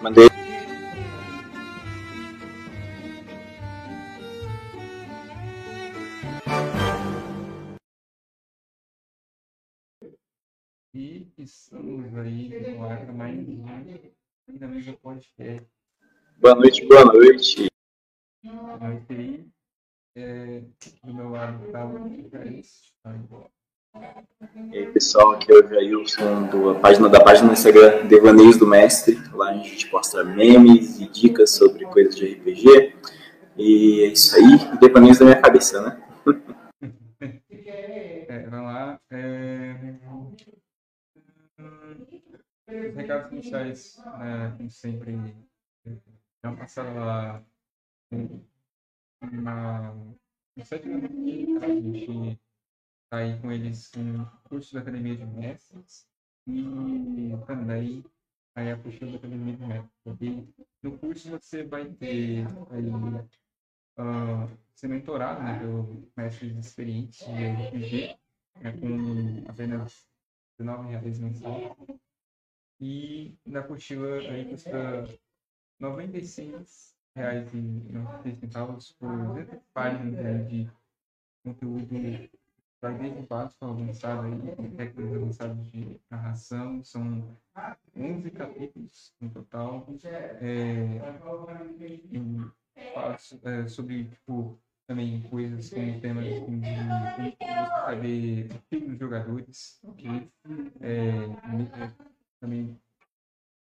Mandei. E estamos aí no ar mais um mais um podcast. Boa noite, boa noite. Nós aí, é, do meu lado tá o Luiz, tá embora. E aí, pessoal, aqui é o Jailson do, página, da página do Instagram Devaneios do Mestre. Lá a gente posta memes e dicas sobre coisas de RPG. E é isso aí, Devaneios da minha cabeça, né? É, vamos lá. É... Os recados iniciais, né, como sempre, já passaram lá no site da a gente aí com eles um curso da Academia de Mestres e também aí a apostila da Academia de Mestres. E no curso você vai ter aí uh, ser mentorado né, pelo mestre experiente de RPG, né, com apenas R$19,00 mensal. E na apostila aí custa R$ 96,90 por 200 páginas de conteúdo vai desde o básico avançado aí, com técnicas avançadas de narração, são 11 capítulos no total. É, e so- é, sobre, tipo, também coisas como temas de saber dos jogadores, ok? É, é, também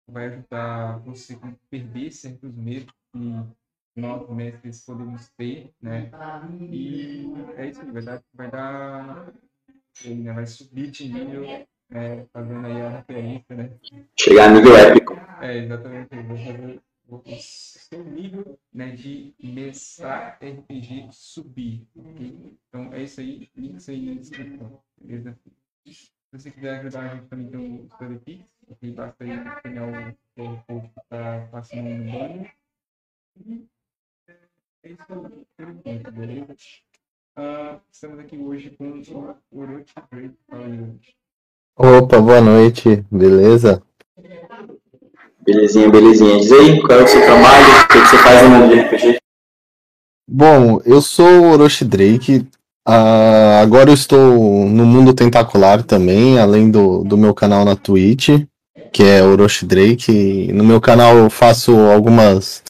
vai ajudar você a perder certos medos que nós mestres podemos ter, né? E é isso aí, vai dar, vai dar, né, vai subir de nível, é, fazendo aí a referência, né? Chegar a nível épico. É, exatamente. Vou fazer o seu nível né, de mestrar RPG subir. Então é isso aí. Links aí na descrição. Beleza? Se você quiser ajudar a gente também tem o StudyPix. ok? Basta aí pegar o QR Code que está passando no banner. É beleza? Ah, estamos aqui hoje com o Orochi Drake. Fala aí, Orochi. Opa, boa noite, beleza? Belezinha, belezinha. Diz aí, qual é o seu trabalho, o que você faz no mundo de RPG? Bom, eu sou o Orochi Drake. ah, agora eu estou no mundo tentacular também, além do, do meu canal na Twitch, que é Orochi Drake. No meu canal eu faço algumas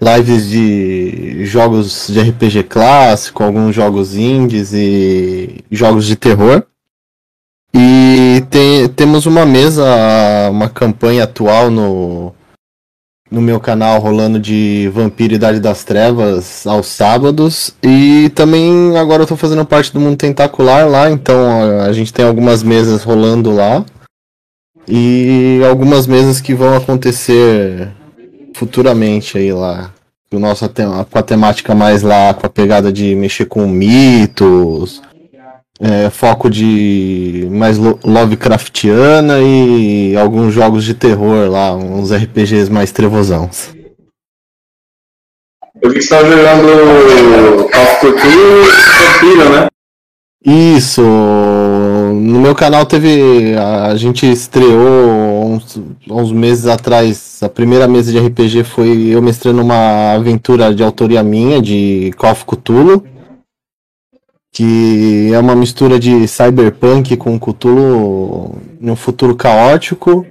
lives de jogos de RPG clássico, alguns jogos indies e jogos de terror. E tem- temos uma mesa, uma campanha atual no, no meu canal rolando de Vampiro Idade das Trevas aos sábados. E também agora eu tô fazendo parte do mundo tentacular lá, então a, a gente tem algumas mesas rolando lá. E algumas mesas que vão acontecer futuramente aí lá. O nosso com a temática mais lá, com a pegada de mexer com mitos, é, foco de mais lo- Lovecraftiana e alguns jogos de terror lá, uns RPGs mais trevosãos. Eu vi que você estava jogando Call of Duty e Vampiro, né? Isso, no meu canal teve. A gente estreou uns, uns meses atrás. A primeira mesa de RPG foi eu mestrando uma aventura de autoria minha, de Call of Cthulhu. Que é uma mistura de cyberpunk com Cthulhu em um futuro caótico.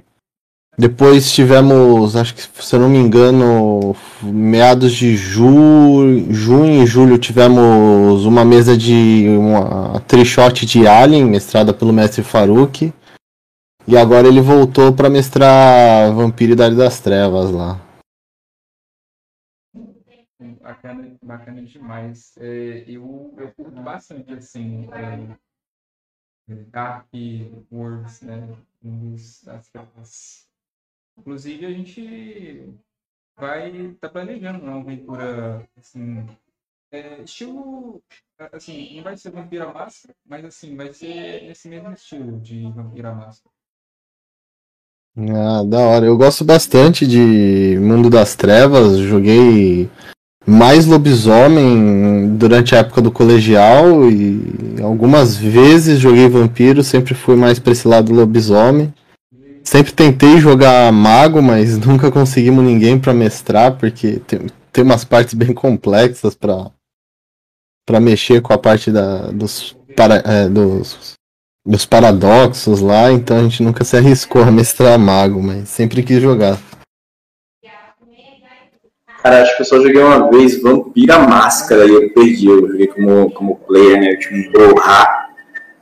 Depois tivemos, acho que se eu não me engano, meados de ju... junho e julho tivemos uma mesa de uma trichote de Alien, mestrada pelo mestre Faruque. E agora ele voltou para mestrar Vampiro Idade das Trevas lá. Bacana, bacana demais. É, eu, eu curto bastante, assim, é, Dark Worlds, né? Aspectos. Inclusive, a gente vai estar planejando uma aventura, assim, é, estilo, assim, não vai ser Vampira Máscara, mas, assim, vai ser nesse mesmo estilo de Vampira Máscara. Ah, da hora. Eu gosto bastante de Mundo das Trevas. Joguei mais lobisomem durante a época do colegial e algumas vezes joguei vampiro, sempre fui mais pra esse lado lobisomem. Sempre tentei jogar mago, mas nunca conseguimos ninguém para mestrar, porque tem, tem umas partes bem complexas para para mexer com a parte da, dos, para, é, dos, dos paradoxos lá, então a gente nunca se arriscou a mestrar mago, mas sempre quis jogar. Cara, acho que eu só joguei uma vez Vampira Máscara e eu perdi. Eu joguei como, como player, né? Tipo um Broha.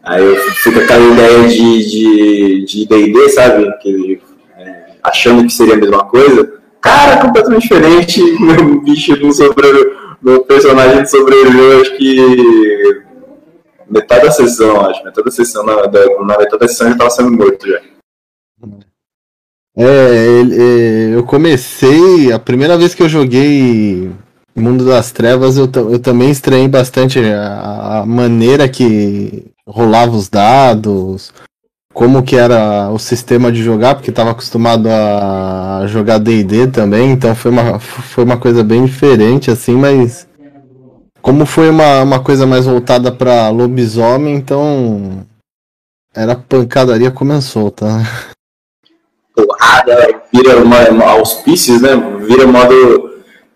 Aí eu fui com aquela ideia de DD, de, de sabe? É, achando que seria a mesma coisa. Cara, completamente diferente. Meu bicho não sobreviveu. Meu personagem não sobreviveu, acho que. Metade da sessão, acho. Metade da sessão, na, da, na metade da sessão já tava sendo morto já. É, é, eu comecei. A primeira vez que eu joguei Mundo das Trevas, eu, eu também estranhei bastante a, a, maneira que rolava os dados, como que era o sistema de jogar, porque estava acostumado a jogar D&D também, então foi uma, foi uma coisa bem diferente, assim, mas como foi uma, uma coisa mais voltada para lobisomem, então era pancadaria começou, tá? porrada, vira uma, uma auspícios, né? Vira modo.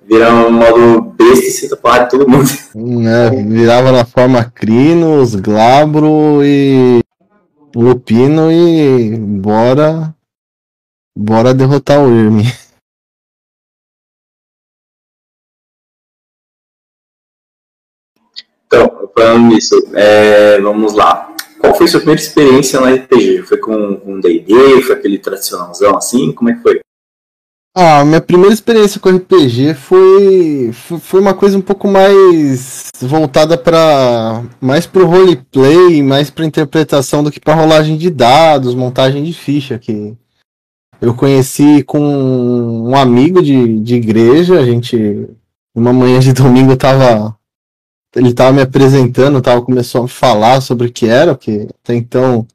Vira um modo besta e senta porrada de todo mundo. É, virava na forma Crinos, Glabro e Lupino e bora. Bora derrotar o Irme. Falando nisso, é, vamos lá. Qual foi sua primeira experiência no RPG? Foi com um D&D? Foi aquele tradicionalzão assim? Como é que foi? Ah, minha primeira experiência com RPG foi foi uma coisa um pouco mais voltada para mais pro roleplay, mais para interpretação do que para rolagem de dados, montagem de ficha que eu conheci com um amigo de, de igreja, a gente uma manhã de domingo tava ele estava me apresentando, tava, começou a falar sobre o que era, porque até então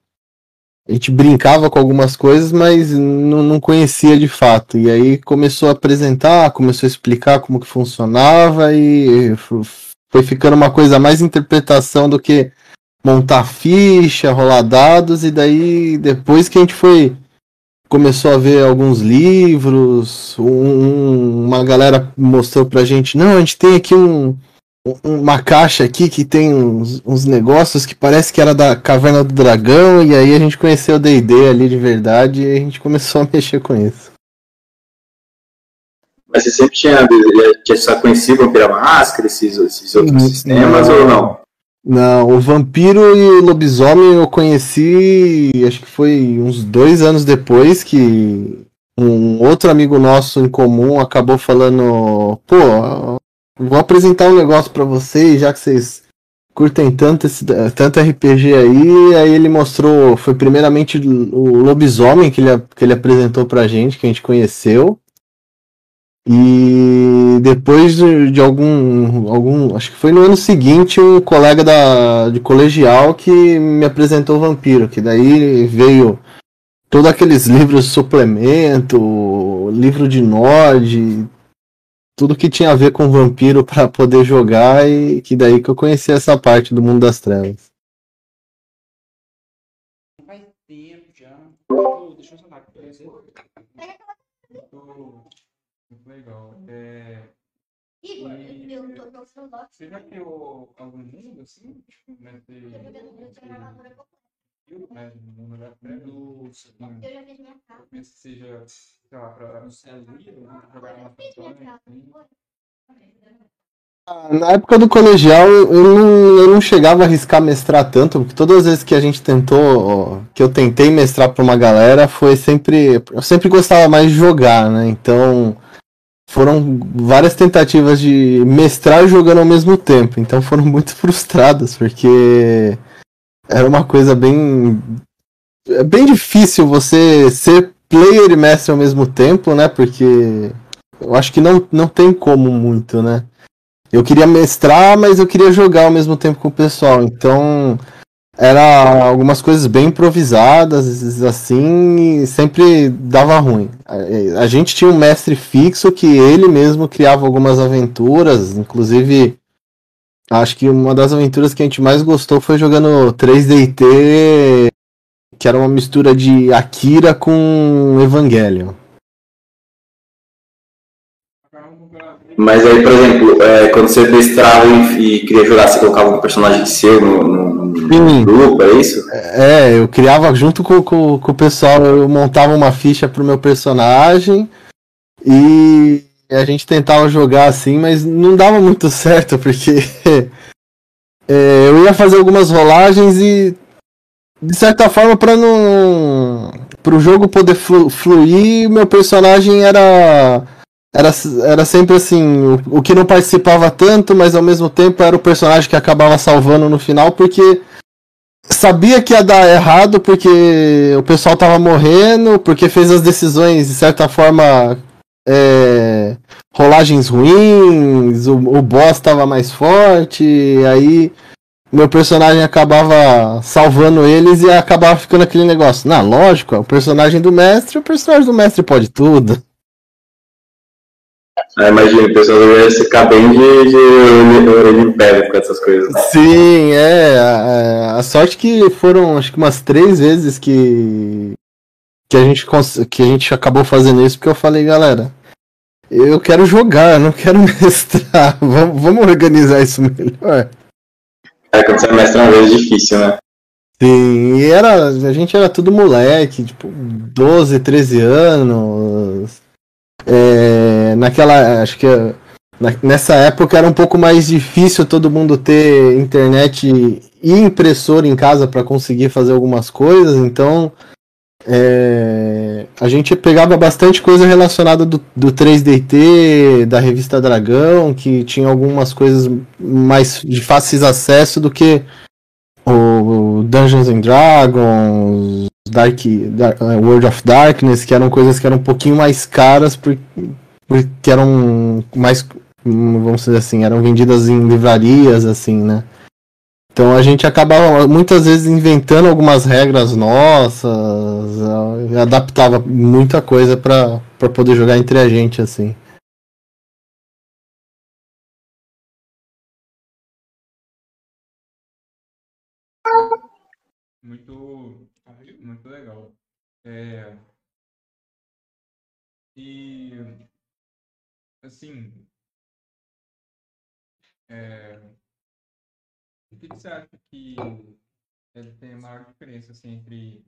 a gente brincava com algumas coisas, mas não, não conhecia de fato. E aí começou a apresentar, começou a explicar como que funcionava e foi ficando uma coisa mais interpretação do que montar ficha, rolar dados, e daí depois que a gente foi começou a ver alguns livros, um, uma galera mostrou pra gente, não, a gente tem aqui um, uma caixa aqui que tem uns, uns, negócios que parece que era da Caverna do Dragão, e aí a gente conheceu o D&D ali de verdade e a gente começou a mexer com isso. Mas você sempre tinha, tinha só conhecido o Vampira Máscara, esses, esses outros não, sistemas, ou não? Não, o Vampiro e o Lobisomem eu conheci, acho que foi uns dois anos depois que um outro amigo nosso em comum acabou falando, pô, vou apresentar um negócio para vocês, já que vocês curtem tanto, esse, tanto RPG aí. Aí ele mostrou, foi primeiramente o lobisomem que ele, que ele apresentou pra gente, que a gente conheceu. E depois de, algum, algum. Acho que foi no ano seguinte, um colega da, de colegial que me apresentou o Vampiro, que daí veio todos aqueles livros de suplemento, livro de Nord, tudo que tinha a ver com vampiro para poder jogar e que daí que eu conheci essa parte do mundo das trevas. Faz tempo já. Deixa eu falar Muito legal. É... Igor, eu tô Você já criou algum mundo assim? Tipo, né? Né, no mundo da treva. Eu já fiz minha casa. Eu penso que seja sei lá, pra ser livre, jogar uma campanha, Na época do colegial, eu não, eu não chegava a arriscar mestrar tanto, porque todas as vezes que a gente tentou, que eu tentei mestrar pra uma galera, foi sempre. Eu sempre gostava mais de jogar, né? Então foram várias tentativas de mestrar jogando ao mesmo tempo. Então foram muito frustradas, porque era uma coisa bem. É bem difícil você ser player e mestre ao mesmo tempo, né? Porque eu acho que não, não tem como muito, né? Eu queria mestrar, mas eu queria jogar ao mesmo tempo com o pessoal. Então, era algumas coisas bem improvisadas, assim, e sempre dava ruim. A gente tinha um mestre fixo que ele mesmo criava algumas aventuras, inclusive acho que uma das aventuras que a gente mais gostou foi jogando 3DT, que era uma mistura de Akira com Evangelion. Mas aí, por exemplo, é, quando você destrava e, e queria jogar, você colocava um personagem seu no, no, no grupo, é isso? É, eu criava junto com, com, com, o pessoal, eu montava uma ficha pro meu personagem e a gente tentava jogar assim, mas não dava muito certo, porque é, eu ia fazer algumas rolagens e de certa forma para não para o jogo poder flu, fluir, meu personagem era era, era sempre assim, o, o que não participava tanto, mas ao mesmo tempo era o personagem que acabava salvando no final, porque sabia que ia dar errado, porque o pessoal tava morrendo, porque fez as decisões, de certa forma, é, rolagens ruins, o, o boss tava mais forte, aí meu personagem acabava salvando eles e acabava ficando aquele negócio. Na lógico, é o personagem do mestre, o personagem do mestre pode tudo. Ah, imagina, o pessoal ia ficar bem de, de pé com essas coisas. Sim, é. A, a, sorte que foram, acho que umas três vezes que, que, a gente, que a gente acabou fazendo isso, porque eu falei, galera, eu quero jogar, não quero mestrar. Vamos, vamos organizar isso melhor. É, quando você mestra uma vez é difícil, né? Sim, e era, a gente era tudo moleque, tipo, 12, 13 anos. É, naquela, acho que na, nessa época era um pouco mais difícil todo mundo ter internet e impressora em casa para conseguir fazer algumas coisas, então é, a gente pegava bastante coisa relacionada do, do 3DT, da revista Dragão, que tinha algumas coisas mais de fácil acesso do que o Dungeons and Dragons, Dark, Dark, uh, World of Darkness, que eram coisas que eram um pouquinho mais caras, porque, porque eram mais, vamos dizer assim, eram vendidas em livrarias, assim, né? Então a gente acabava muitas vezes inventando algumas regras nossas, adaptava muita coisa para poder jogar entre a gente, assim. Muito, muito legal. É... E, assim, é... o que você acha que ele tem a maior diferença assim, entre.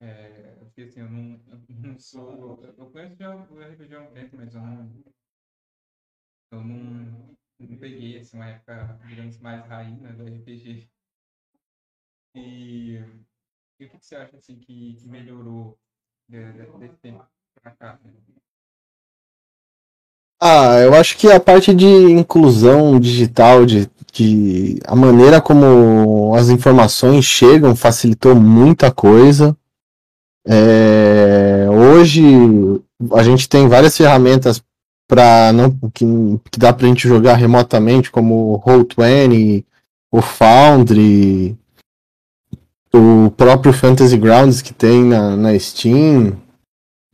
É, porque assim, eu não, eu não sou. Eu conheço já o RPG há um tempo, mas eu não. Eu não, não peguei assim, uma época, digamos, mais raiz né, do RPG. E, e o que, você acha assim, que, que melhorou desse tempo para cá? Ah, eu acho que a parte de inclusão digital, de, de a maneira como as informações chegam facilitou muita coisa. É, hoje a gente tem várias ferramentas para não que, que dá para a gente jogar remotamente, como o Roll20, o Foundry, o próprio Fantasy Grounds que tem na, na Steam,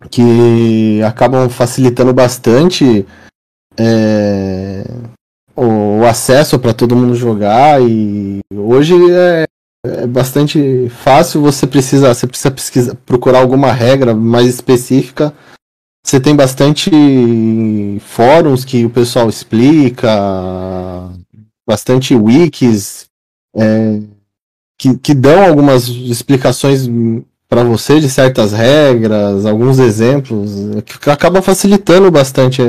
que acabam facilitando bastante é, o, o, acesso para todo mundo jogar e hoje é, é, bastante fácil você precisa você precisa pesquisar, procurar alguma regra mais específica. Você tem bastante fóruns que o pessoal explica bastante wikis é, que, que dão algumas explicações para você de certas regras, alguns exemplos, que acaba facilitando bastante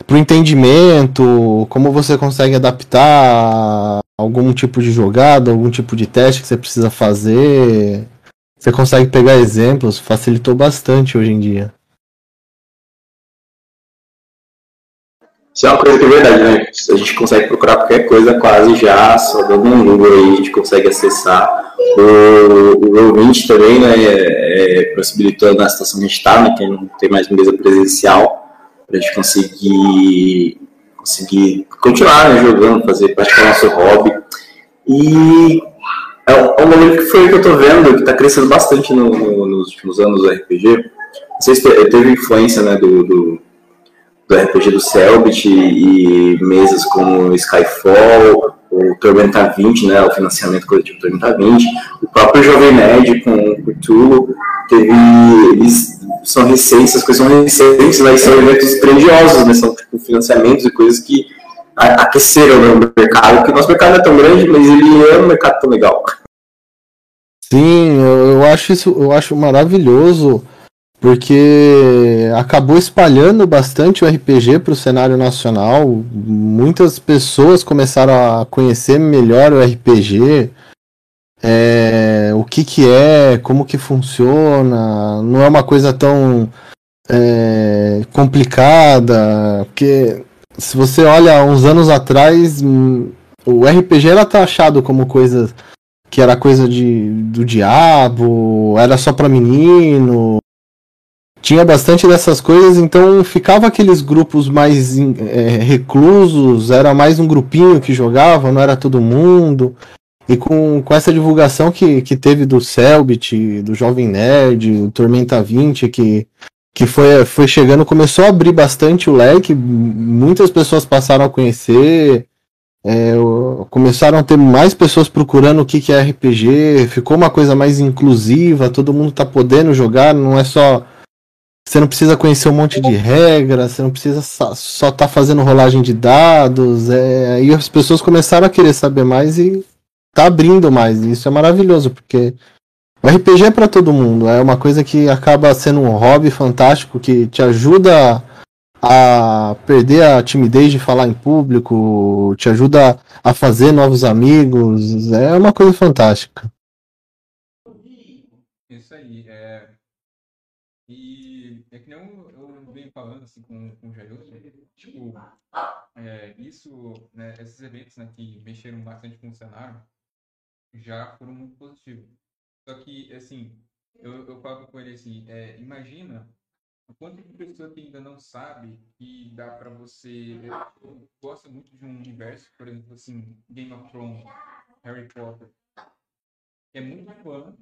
é, para o entendimento, como você consegue adaptar algum tipo de jogada, algum tipo de teste que você precisa fazer. Você consegue pegar exemplos, facilitou bastante hoje em dia. Isso é uma coisa que é verdade, né? A gente consegue procurar qualquer coisa quase já, só dando um Google aí, a gente consegue acessar. O, o Roll20 também, né, é, é, possibilitou na situação que a gente está, né, que não tem mais mesa presencial, para a gente conseguir, conseguir continuar né, jogando, fazer, praticar nosso hobby. E É um, é momento que foi que eu tô vendo, que tá crescendo bastante no, no, nos últimos anos do RPG. Não sei se teve influência né, do, do, do RPG do Selbit e mesas como Skyfall, o Tormenta 20, né, o financiamento coletivo Tormenta 20, o próprio Jovem Nerd com o Cthulhu, teve, eles são recentes, as coisas são recentes, mas são eventos grandiosos, né, são tipo, financiamentos e coisas que aqueceram no mercado, porque o nosso mercado não é tão grande, mas ele é um mercado tão legal. Sim, eu acho isso, eu acho maravilhoso, porque acabou espalhando bastante o RPG para o cenário nacional. Muitas pessoas começaram a conhecer melhor o RPG, é, o que que é, como que funciona. Não é uma coisa tão é, complicada, porque se você olha uns anos atrás, o RPG era taxado como coisa que era coisa de, do diabo, era só para menino. Tinha bastante dessas coisas, então ficava aqueles grupos mais é, reclusos, era mais um grupinho que jogava, não era todo mundo. E com, com essa divulgação que, que teve do Selbit, do Jovem Nerd, o Tormenta 20, que, que foi, foi chegando, começou a abrir bastante o leque, muitas pessoas passaram a conhecer, é, começaram a ter mais pessoas procurando o que, que é RPG, ficou uma coisa mais inclusiva, todo mundo tá podendo jogar, não é só. Você não precisa conhecer um monte de regras, você não precisa só, só tá fazendo rolagem de dados. É, aí as pessoas começaram a querer saber mais e tá abrindo mais. E isso é maravilhoso, porque o RPG é para todo mundo, é uma coisa que acaba sendo um hobby fantástico que te ajuda a perder a timidez de falar em público, te ajuda a fazer novos amigos, é uma coisa fantástica. Isso aí, é... E é que nem eu, eu venho falando assim com, com o Jailson, tipo, é, isso, né, esses eventos né, que mexeram bastante com o cenário já foram muito positivos. Só que, assim, eu, eu falo com ele assim, é, imagina o quanto de pessoa que ainda não sabe que dá para você. Eu gosto muito de um universo, por exemplo, assim, Game of Thrones, Harry Potter. É muito fã,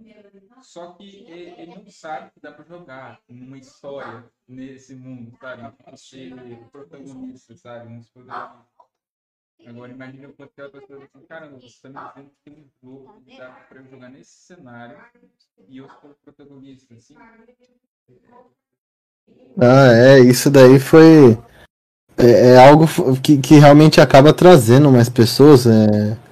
só que ele não sabe que dá para jogar uma história nesse mundo, sabe? Ser protagonista, sabe? Uns protagonistas. Agora imagina quanto aquela pessoa assim, caramba, você está me dizendo que tem um jogo que dá para eu jogar nesse cenário e eu sou o protagonista, assim. Ah, é, isso daí foi. É, é algo que, que realmente acaba trazendo mais pessoas. É...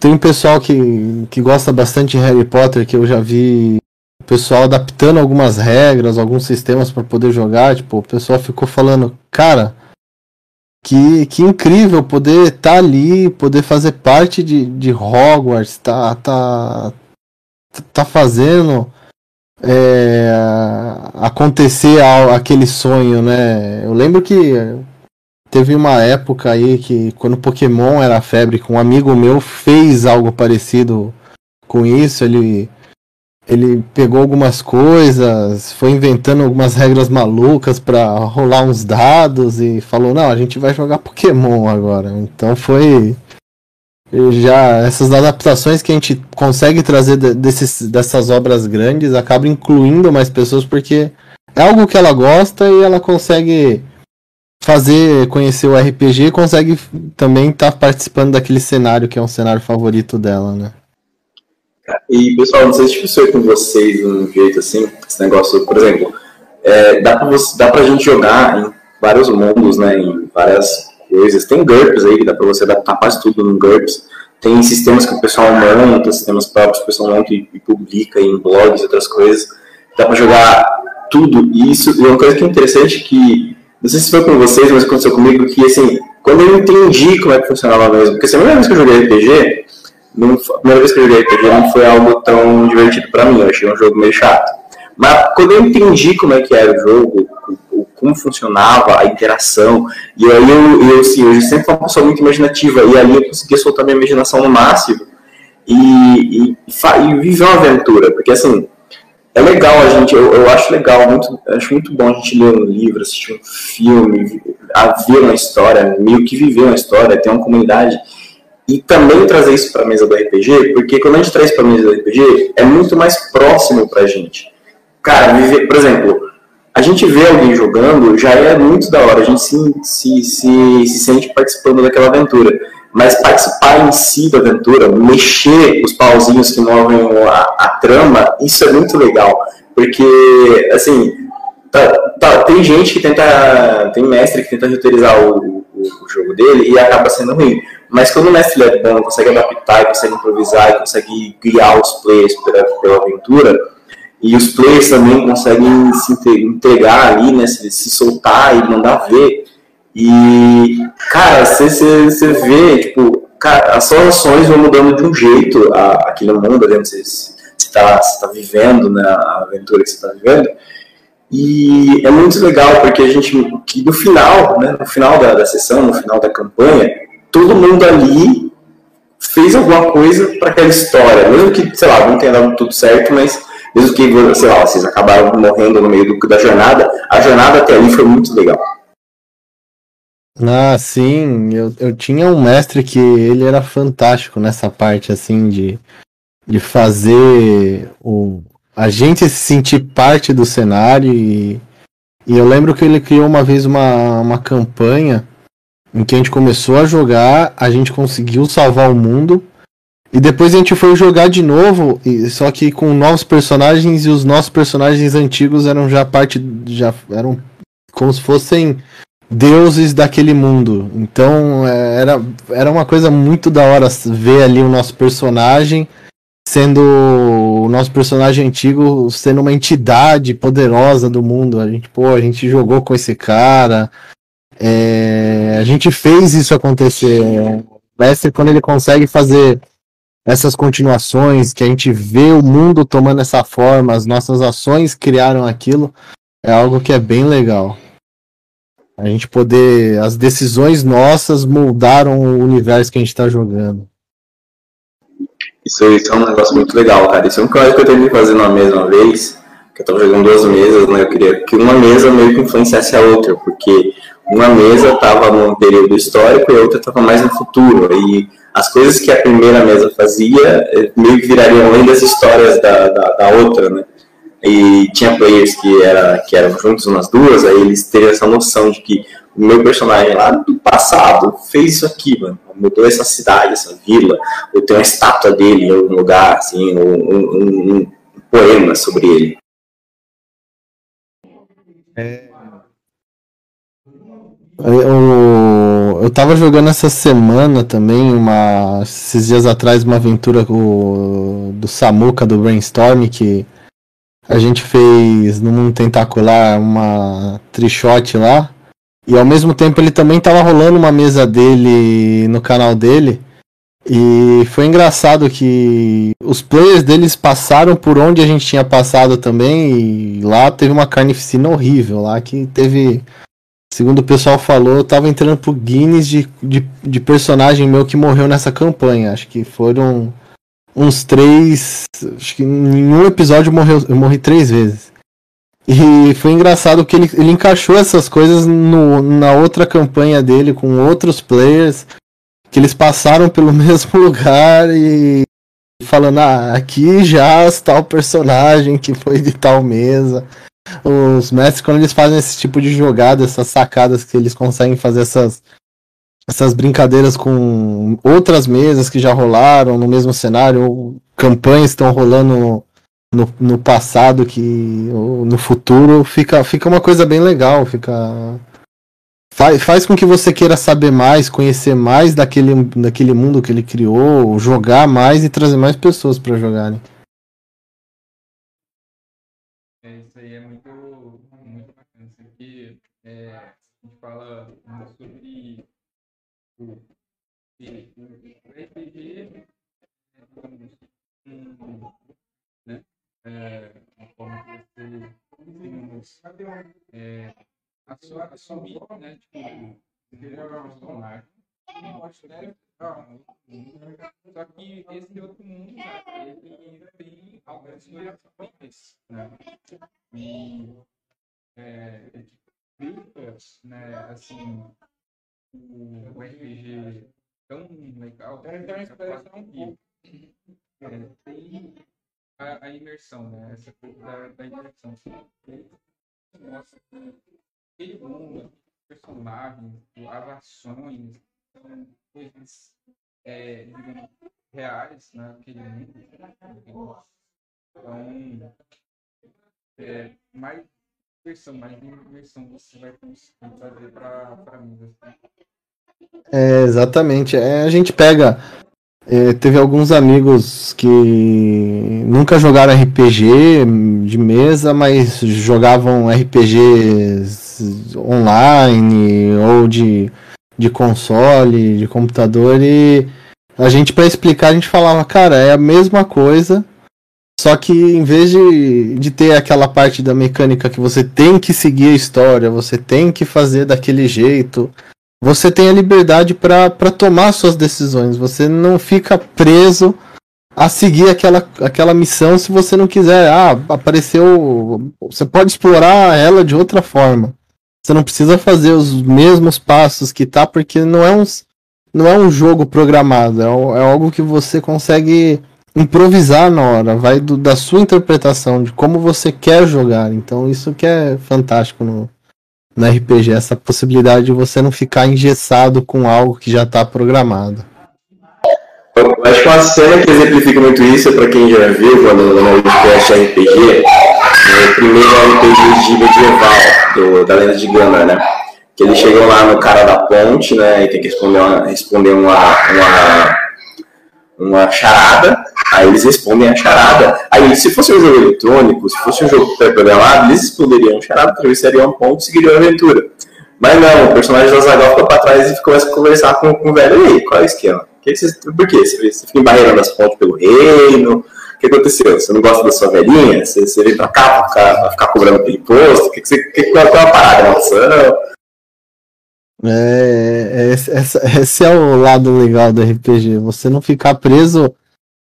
Tem um pessoal que, que gosta bastante de Harry Potter, que eu já vi o pessoal adaptando algumas regras, alguns sistemas para poder jogar. Tipo, o pessoal ficou falando, cara, que, que incrível poder estar tá ali, poder fazer parte de, de Hogwarts, tá, tá, tá fazendo é, acontecer aquele sonho, né? Eu lembro que teve uma época aí que quando Pokémon era febre, um amigo meu fez algo parecido com isso, ele ele pegou algumas coisas, foi inventando algumas regras malucas para rolar uns dados e falou: "Não, a gente vai jogar Pokémon agora". Então foi já essas adaptações que a gente consegue trazer desses, dessas obras grandes acaba incluindo mais pessoas porque é algo que ela gosta e ela consegue fazer conhecer o RPG e consegue também estar tá participando daquele cenário que é um cenário favorito dela, né? E pessoal, não sei se foi com vocês de um jeito assim, esse negócio, por exemplo, é, dá, pra você, dá pra gente jogar em vários mundos, né? Em várias coisas. Tem GURPS aí que dá para você adaptar quase tudo no GURPS. Tem sistemas que o pessoal monta, sistemas próprios que o pessoal monta e, e publica em blogs e outras coisas. Dá para jogar tudo isso. E uma coisa que é interessante que, não sei se foi para vocês, mas aconteceu comigo, que assim, quando eu entendi como é que funcionava mesmo, porque assim, a primeira vez que eu joguei RPG, não, a primeira vez que eu joguei RPG não foi algo tão divertido para mim, eu achei um jogo meio chato. Mas quando eu entendi como é que era o jogo, como funcionava a interação. E aí eu, eu, assim, eu sempre fui uma pessoa muito imaginativa, e ali eu conseguia soltar minha imaginação no máximo e, e, e viver uma aventura, porque assim, é legal a gente, eu, eu acho legal, muito, acho muito bom a gente ler um livro, assistir um filme, a ver uma história, meio que viver uma história, ter uma comunidade. e também trazer isso para a mesa do RPG, porque quando a gente traz para a mesa do RPG, é muito mais próximo para a gente. Cara, viver, por exemplo, a gente vê alguém jogando, já é muito da hora, a gente se, se, se, se sente participando daquela aventura. Mas participar em si da aventura, mexer os pauzinhos que movem a, a trama, isso é muito legal. Porque, assim, tá, tá, tem gente que tenta. Tem mestre que tenta reutilizar o, o, o, jogo dele e acaba sendo ruim. Mas quando o mestre é bom, consegue adaptar, consegue improvisar, consegue guiar os players pela, pela aventura, e os players também conseguem se entregar ali, né, se, se soltar e mandar ver. E, cara, você vê, tipo, cara, as suas ações vão mudando de um jeito a, aquele mundo ali onde você está tá vivendo, né, a aventura que você está vivendo. E é muito legal porque a gente, que no final, né, no final da, da sessão, no final da campanha, todo mundo ali fez alguma coisa para aquela história, mesmo que, sei lá, não tenha dado tudo certo, mas mesmo que, sei lá, vocês acabaram morrendo no meio do, da jornada, a jornada até ali foi muito legal. Ah, sim, eu, eu tinha um mestre que ele era fantástico nessa parte, assim, de, de fazer o, a gente se sentir parte do cenário e, e eu lembro que ele criou uma vez uma, uma campanha em que a gente começou a jogar, a gente conseguiu salvar o mundo, e depois a gente foi jogar de novo, só que com novos personagens e os nossos personagens antigos eram já parte. já eram como se fossem deuses daquele mundo. Então é, era, era uma coisa muito da hora ver ali o nosso personagem sendo o nosso personagem antigo sendo uma entidade poderosa do mundo. A gente, pô, a gente jogou com esse cara. É, a gente fez isso acontecer. O Mestre, quando ele consegue fazer essas continuações, que a gente vê o mundo tomando essa forma, as nossas ações criaram aquilo, é algo que é bem legal. A gente poder. As decisões nossas moldaram o universo que a gente está jogando. Isso, isso, é um negócio muito legal, cara. Isso é um coisa que eu tentei fazer na mesma vez, que eu tava jogando duas mesas, né? Eu queria que uma mesa meio que influenciasse a outra, porque uma mesa tava num período histórico e a outra tava mais no futuro. E as coisas que a primeira mesa fazia eh, meio que virariam além das histórias da, da, da, outra, né? E tinha players que, era, que eram juntos nas duas, aí eles teriam essa noção de que o meu personagem lá do passado fez isso aqui, mano. Mudou essa cidade, essa vila, ou tem uma estátua dele em algum lugar, assim, ou um, um, um poema sobre ele. É, eu, eu tava jogando essa semana também, uma, esses dias atrás, uma aventura do, do Samuka, do Brainstorm, que a gente fez no Mundo Tentacular uma trichote lá. E ao mesmo tempo ele também tava rolando uma mesa dele no canal dele. E foi engraçado que os players deles passaram por onde a gente tinha passado também. E lá teve uma carnificina horrível lá que teve segundo o pessoal falou, eu tava entrando pro Guinness de, de, de, personagem meu que morreu nessa campanha. Acho que foram uns três. Acho que em um episódio morreu, eu morri três vezes. E foi engraçado que ele, ele encaixou essas coisas no, na outra campanha dele com outros players que eles passaram pelo mesmo lugar e falando, ah, aqui já o personagem que foi de tal mesa os mestres, quando eles fazem esse tipo de jogada, essas sacadas que eles conseguem fazer essas, essas brincadeiras com outras mesas que já rolaram no mesmo cenário, ou campanhas estão rolando no, no passado que no futuro, fica, fica uma coisa bem legal, fica faz, faz com que você queira saber mais, conhecer mais daquele, daquele mundo que ele criou, jogar mais e trazer mais pessoas para jogarem. Né? É, uma forma que você conseguimos é, assumir, né? Tipo, um personagem. Né? Só que esse outro mundo, né, ele tem algumas coisas né? E é, ele fica, né, assim, o RPG tão legal. É, então, a inspiração que, é, tem a, a, imersão, né? Essa coisa da, da imersão. Nossa, aquele mundo, personagens, as ações, são coisas, é, digamos, reais naquele mundo. Então, é, mais versão, mais imersão você vai conseguir trazer para mim. Assim. É, exatamente. É, a gente pega. É, teve alguns amigos que nunca jogaram RPG de mesa, mas jogavam RPGs online ou de, de console, de computador e a gente para explicar a gente falava, cara, é a mesma coisa, só que em vez de, de ter aquela parte da mecânica que você tem que seguir a história, você tem que fazer daquele jeito, você tem a liberdade para tomar suas decisões. Você não fica preso a seguir aquela, aquela missão se você não quiser. Ah, apareceu. Você pode explorar ela de outra forma. Você não precisa fazer os mesmos passos que tá, porque não é um, não é um jogo programado. É, é algo que você consegue improvisar na hora. Vai do, da sua interpretação, de como você quer jogar. Então, isso que é fantástico no, no RPG, essa possibilidade de você não ficar engessado com algo que já está programado. Eu acho que uma cena que exemplifica muito isso, para quem já viu quando no podcast RPG, é o primeiro RPG de medieval, do, da lenda de Gana, né? Que eles chegam lá no cara da ponte, né? E tem que responder uma, responder uma, uma, uma charada, Aí eles respondem a charada. Aí, se fosse um jogo eletrônico, se fosse um jogo pré-programado, eles responderiam a charada, atravessariam um ponto e seguiriam a aventura. Mas não, o personagem da Zagal fica pra trás e começa a conversar com, com o velho. aí, qual é o esquema? Que que você, por quê? Você, você fica embarreirando as pontes pelo reino? O que aconteceu? Você não gosta da sua velhinha? Você, você vem pra cá pra ficar, pra ficar cobrando pelo imposto? Que que você, que, qual é a parada? Nossa, é, é, esse, esse é o lado legal do RPG. Você não ficar preso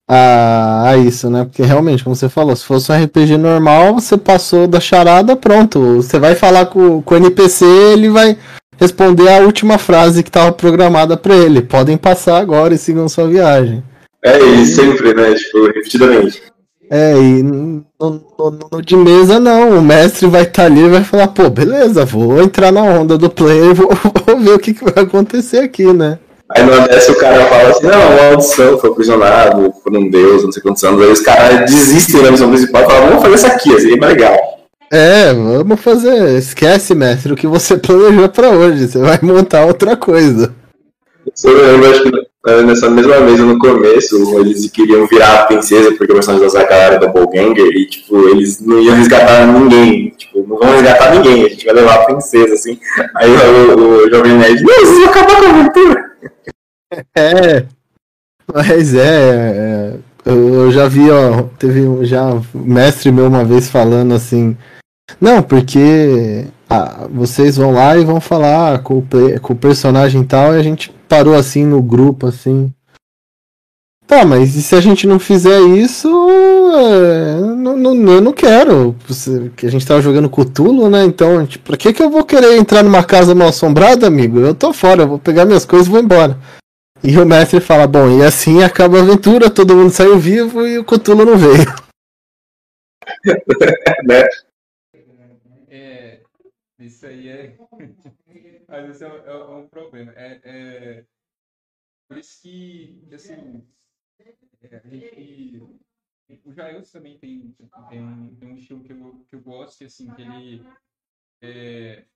a, a isso, né? Porque realmente, como você falou, se fosse um RPG normal, você passou da charada, pronto. Você vai falar com, com o NPC, ele vai responder a última frase que estava programada para ele. Podem passar agora e sigam sua viagem. É, e sempre, né? Tipo, repetidamente. É, e no, no, no, de mesa não, o mestre vai estar tá ali e vai falar, pô, beleza, vou entrar na onda do player, vou, vou ver o que, que vai acontecer aqui, né? Aí numa dessa o cara fala assim, não, uma audição, foi aprisionado por um deus, não sei quantos anos. Aí os caras desistem da missão principal e falam, vamos fazer isso aqui, assim, é mais legal. É, vamos fazer. Esquece, mestre, o que você planejou pra hoje. Você vai montar outra coisa. Eu acho que né, nessa mesma mesa no começo, eles queriam virar a princesa porque o personagem da Zaga era doppelganger e, tipo, eles não iam resgatar ninguém. Tipo, não vão resgatar ninguém, a gente vai levar a princesa, assim. Aí o, o, o Jovem Nerd, não, vocês vão acabar com a aventura. É, mas é, é, eu já vi, ó, teve já mestre meu uma vez falando assim, não, porque ah, vocês vão lá e vão falar com o, com o personagem tal, e a gente parou assim no grupo, assim. Tá, mas e se a gente não fizer isso, é, não, não, eu não quero. Que a gente tava jogando Cthulhu, né? Então, tipo, pra que, que eu vou querer entrar numa casa mal assombrada, amigo? Eu tô fora, eu vou pegar minhas coisas e vou embora. E o mestre fala, bom, e assim acaba a aventura, todo mundo saiu vivo e o Cthulhu não veio. né? É, isso aí é. Mas isso é, é, é um problema. É, é, por isso que, assim, é, a gente. O Jails também tem, tem, tem um estilo que eu, que eu gosto, assim, que ele é,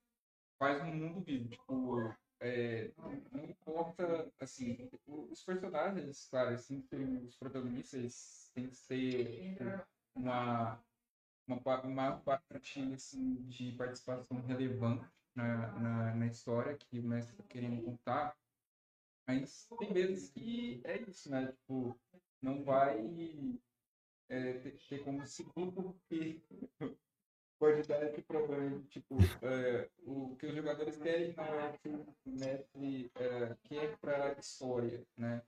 faz um mundo vivo. Tipo, é, não importa, assim, os personagens, claro, assim, os protagonistas têm que ser uma, uma, uma parte assim, de participação relevante na, na, na história que o mestre está querendo contar, mas tem vezes que é isso, né? Tipo, não vai é, ter, ter como segundo porque pode dar esse problema, tipo, é, o que os jogadores querem não é que o mestre é, quer para a história, né?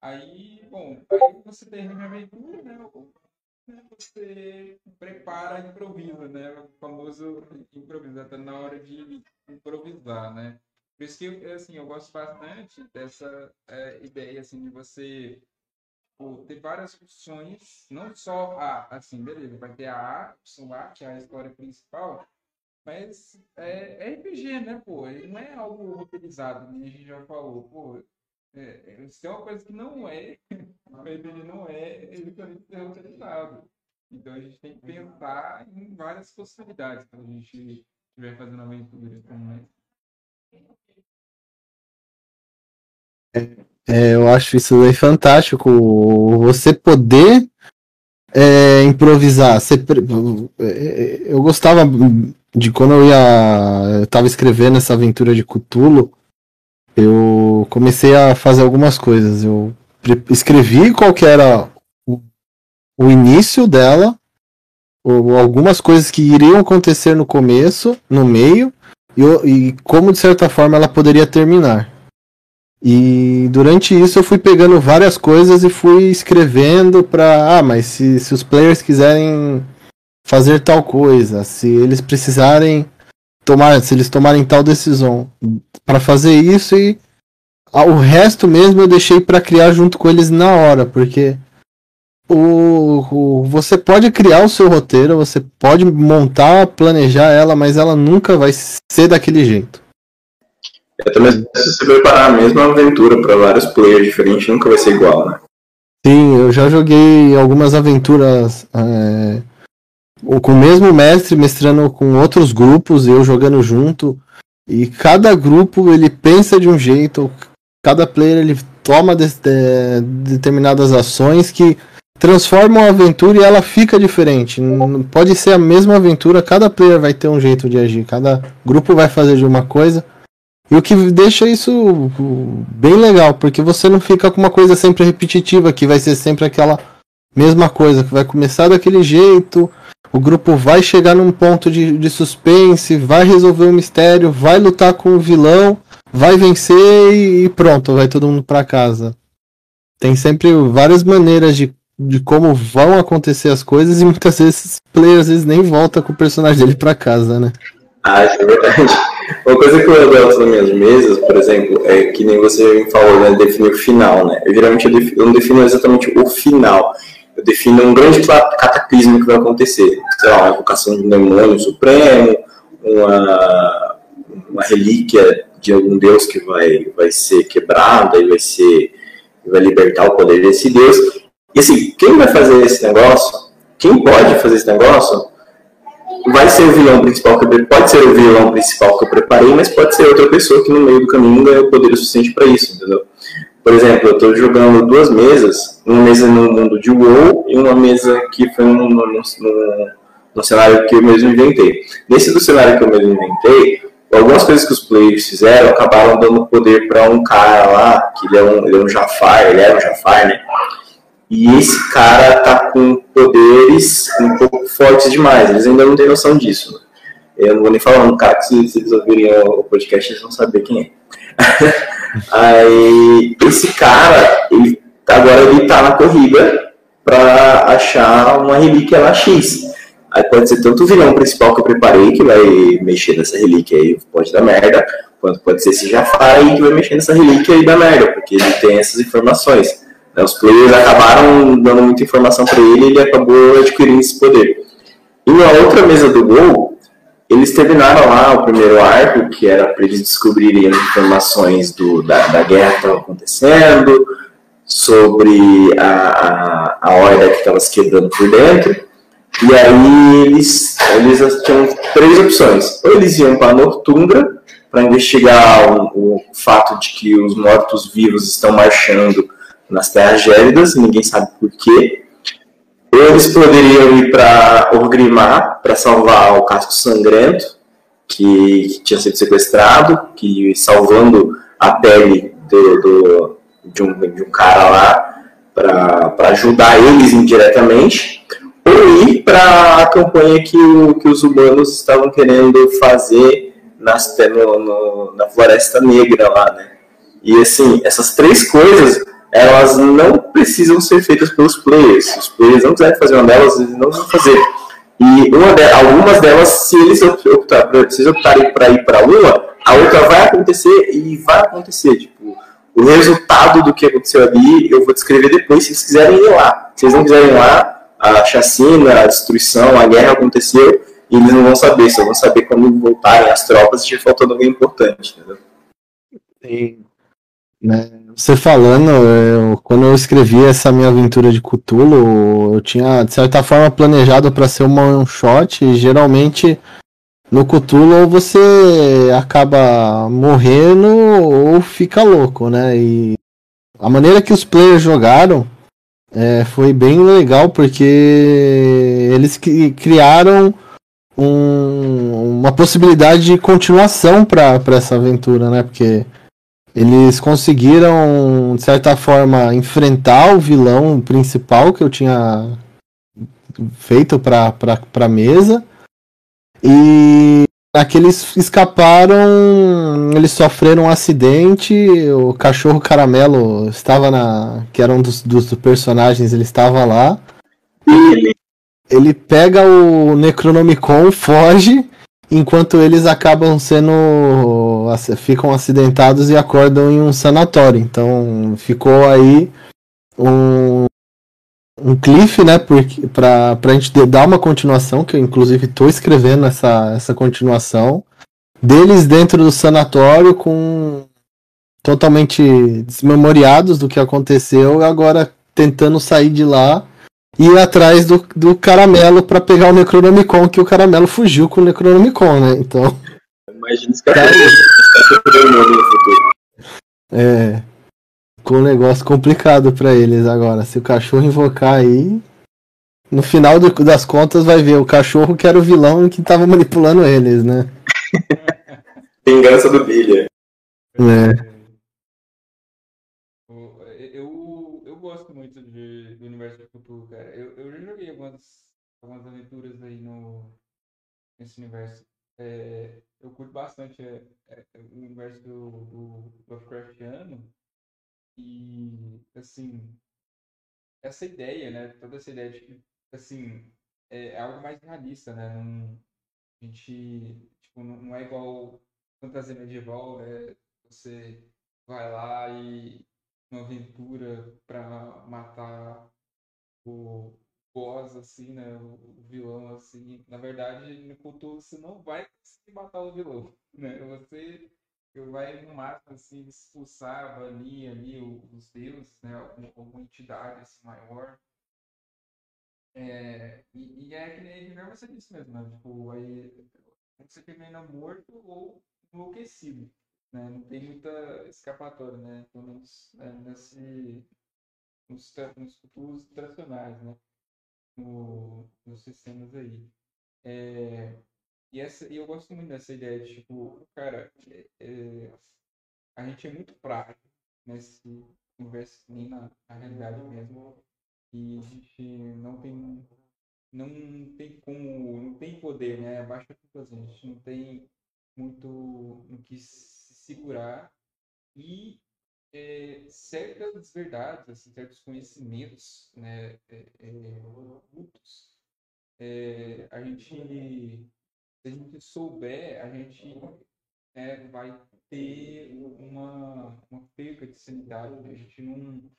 Aí, bom, aí você termina a aventura, né? Você prepara improvisa, né? O famoso improviso, até na hora de improvisar, né? Por isso que assim, eu gosto bastante dessa é, ideia assim, de você pô, ter várias opções, não só a, assim, beleza, vai ter a A, opção A, que é a história principal, mas é, é RPG, né, pô? Não é algo roteirizado, né? A gente já falou, pô. É, é, se é uma coisa que não é, RPG não é, ele também ser roteirizado. Então a gente tem que pensar em várias possibilidades quando a gente estiver fazendo aventuras como essa. É, eu acho isso aí fantástico. Você poder é, improvisar. Você, é, eu gostava de quando eu ia. Eu tava escrevendo essa aventura de Cthulhu. Eu comecei a fazer algumas coisas. Eu escrevi qual que era o, o início dela, ou algumas coisas que iriam acontecer no começo, no meio, e, e como de certa forma ela poderia terminar. E durante isso eu fui pegando várias coisas e fui escrevendo para, ah, mas se, se os players quiserem fazer tal coisa, se eles precisarem tomar, se eles tomarem tal decisão para fazer isso e o resto mesmo eu deixei para criar junto com eles na hora, porque o, o, você pode criar o seu roteiro, você pode montar, planejar ela, mas ela nunca vai ser daquele jeito. É, também se você preparar a mesma aventura para vários players diferentes, nunca vai ser igual, né? Sim, eu já joguei algumas aventuras é, com o mesmo mestre, mestrando com outros grupos, eu jogando junto. E cada grupo ele pensa de um jeito, cada player ele toma de, de, determinadas ações que transformam a aventura e ela fica diferente. Não pode ser a mesma aventura, cada player vai ter um jeito de agir, cada grupo vai fazer de uma coisa. E o que deixa isso bem legal, porque você não fica com uma coisa sempre repetitiva, que vai ser sempre aquela mesma coisa, que vai começar daquele jeito, o grupo vai chegar num ponto de, de suspense, vai resolver o mistério, vai lutar com o vilão, vai vencer e pronto, vai todo mundo para casa. Tem sempre várias maneiras de, de como vão acontecer as coisas e muitas vezes o player às vezes nem volta com o personagem dele para casa, né? Ah, isso é verdade. Uma coisa que eu adoto nas minhas mesas, por exemplo, é que nem você falou, né, definir o final, né? Eu geralmente eu não defino exatamente o final. Eu defino um grande cataclismo que vai acontecer. Sei lá, uma invocação de um demônio supremo, uma, uma relíquia de algum deus que vai, vai ser quebrada e vai ser vai libertar o poder desse deus. E assim, quem vai fazer esse negócio? Quem pode fazer esse negócio? vai ser o vilão principal que eu, pode ser o vilão principal que eu preparei, mas pode ser outra pessoa que no meio do caminho ganhou poder o suficiente para isso, entendeu? Por exemplo, eu estou jogando duas mesas, uma mesa no mundo de WoW e uma mesa que foi no, cenário que eu mesmo inventei. Nesse do cenário que eu mesmo inventei, algumas coisas que os players fizeram acabaram dando poder para um cara lá, que ele é um, ele é um Jafar, ele era um Jafar, né? E esse cara tá com poderes um pouco fortes demais. Eles ainda não têm noção disso. Né? Eu não vou nem falar um cara que se, eles ouvirem o podcast, eles vão saber quem é. Aí, esse cara, ele, agora ele tá na corrida para achar uma relíquia lá X. Aí pode ser tanto o vilão principal que eu preparei, que vai mexer nessa relíquia aí, pode dar merda, quanto pode ser esse Jafar aí que vai mexer nessa relíquia e dar merda, porque ele tem essas informações. Né, os players acabaram dando muita informação para ele e ele acabou adquirindo esse poder. E na outra mesa do gol, eles terminaram lá o primeiro arco, que era para eles descobrirem as informações do, da, da guerra que estava acontecendo, sobre a, a, a horda que estava se quebrando por dentro. E aí eles, eles tinham três opções. Ou eles iam para Nortundra para investigar o, o fato de que os mortos-vivos estão marchando nas terras gélidas, ninguém sabe porquê. Eles poderiam ir para Orgrimmar para salvar o casco sangrento, que, que, tinha sido sequestrado, que salvando a pele do, do de, um, de um cara lá para ajudar eles indiretamente, ou ir para a campanha que, o, que os humanos estavam querendo fazer nas, no, no, na Floresta Negra lá, né? E assim, essas três coisas elas não precisam ser feitas pelos players. Os players não quiserem fazer uma delas, eles não vão fazer. E uma de, algumas delas, se eles, optar, se eles optarem para ir para a Lua, a outra vai acontecer e vai acontecer. Tipo, o resultado do que aconteceu ali eu vou descrever depois, se eles quiserem ir lá. Se eles não quiserem ir lá, a chacina, a destruição, a guerra aconteceu e eles não vão saber, só vão saber quando voltarem as tropas e estiver faltando alguém importante, entendeu? Sim. Né? Você falando, eu, quando eu escrevi essa minha aventura de Cthulhu, eu tinha, de certa forma, planejado para ser uma one shot, e geralmente no Cthulhu você acaba morrendo ou fica louco, né? E a maneira que os players jogaram é, foi bem legal porque eles criaram um, uma possibilidade de continuação para essa aventura, né? Porque eles conseguiram, de certa forma, enfrentar o vilão principal que eu tinha feito para a mesa. E aqueles escaparam, eles sofreram um acidente, o cachorro caramelo estava na. que era um dos, dos personagens, ele estava lá. E ele pega o Necronomicon, foge enquanto eles acabam sendo ficam acidentados e acordam em um sanatório. Então ficou aí um um cliff, né, porque para a gente dar uma continuação, que eu inclusive estou escrevendo essa, essa continuação deles dentro do sanatório com totalmente desmemoriados do que aconteceu, agora tentando sair de lá ir atrás do, do caramelo para pegar o Necronomicon, que o caramelo fugiu com o Necronomicon, né? Então. Imagina esse cara no futuro. É. Com um negócio complicado para eles agora. Se o cachorro invocar aí. No final do, das contas vai ver o cachorro que era o vilão que tava manipulando eles, né? Vingança do Billy. É. algumas aventuras aí no nesse universo. É, eu curto bastante é, é, o universo do, do Lovecraftiano e assim essa ideia, né? Toda essa ideia de que assim é, é algo mais realista, né? Não, a gente tipo, não, é igual fantasia medieval, né? Você vai lá e uma aventura para matar o boss, assim, né? O vilão, assim. Na verdade, no Cthulhu você não vai conseguir matar o vilão, né? Você vai, no máximo, assim, expulsar, banir ali os deuses, né? Alguma, alguma entidade assim, maior. É, e, e é que nem vai ser isso mesmo, né? Tipo, aí você termina morto ou enlouquecido. Né? Não tem muita escapatória, né? Pelo menos né? nesse, nos, nos futuros tradicionais, né? no, nos sistemas aí. É, e, essa, e eu gosto muito dessa ideia de, tipo, cara, é, é a gente é muito prático nesse universo, nem na, na realidade mesmo, e a gente não tem não tem como, não tem poder, né? Baixa conclusão, a gente não tem muito no que se segurar e é, certas verdades, assim, certos conhecimentos né, é, é, ocultos, é, a gente, se a gente souber, a gente né, vai ter uma, uma perca de sanidade. Né? A gente não.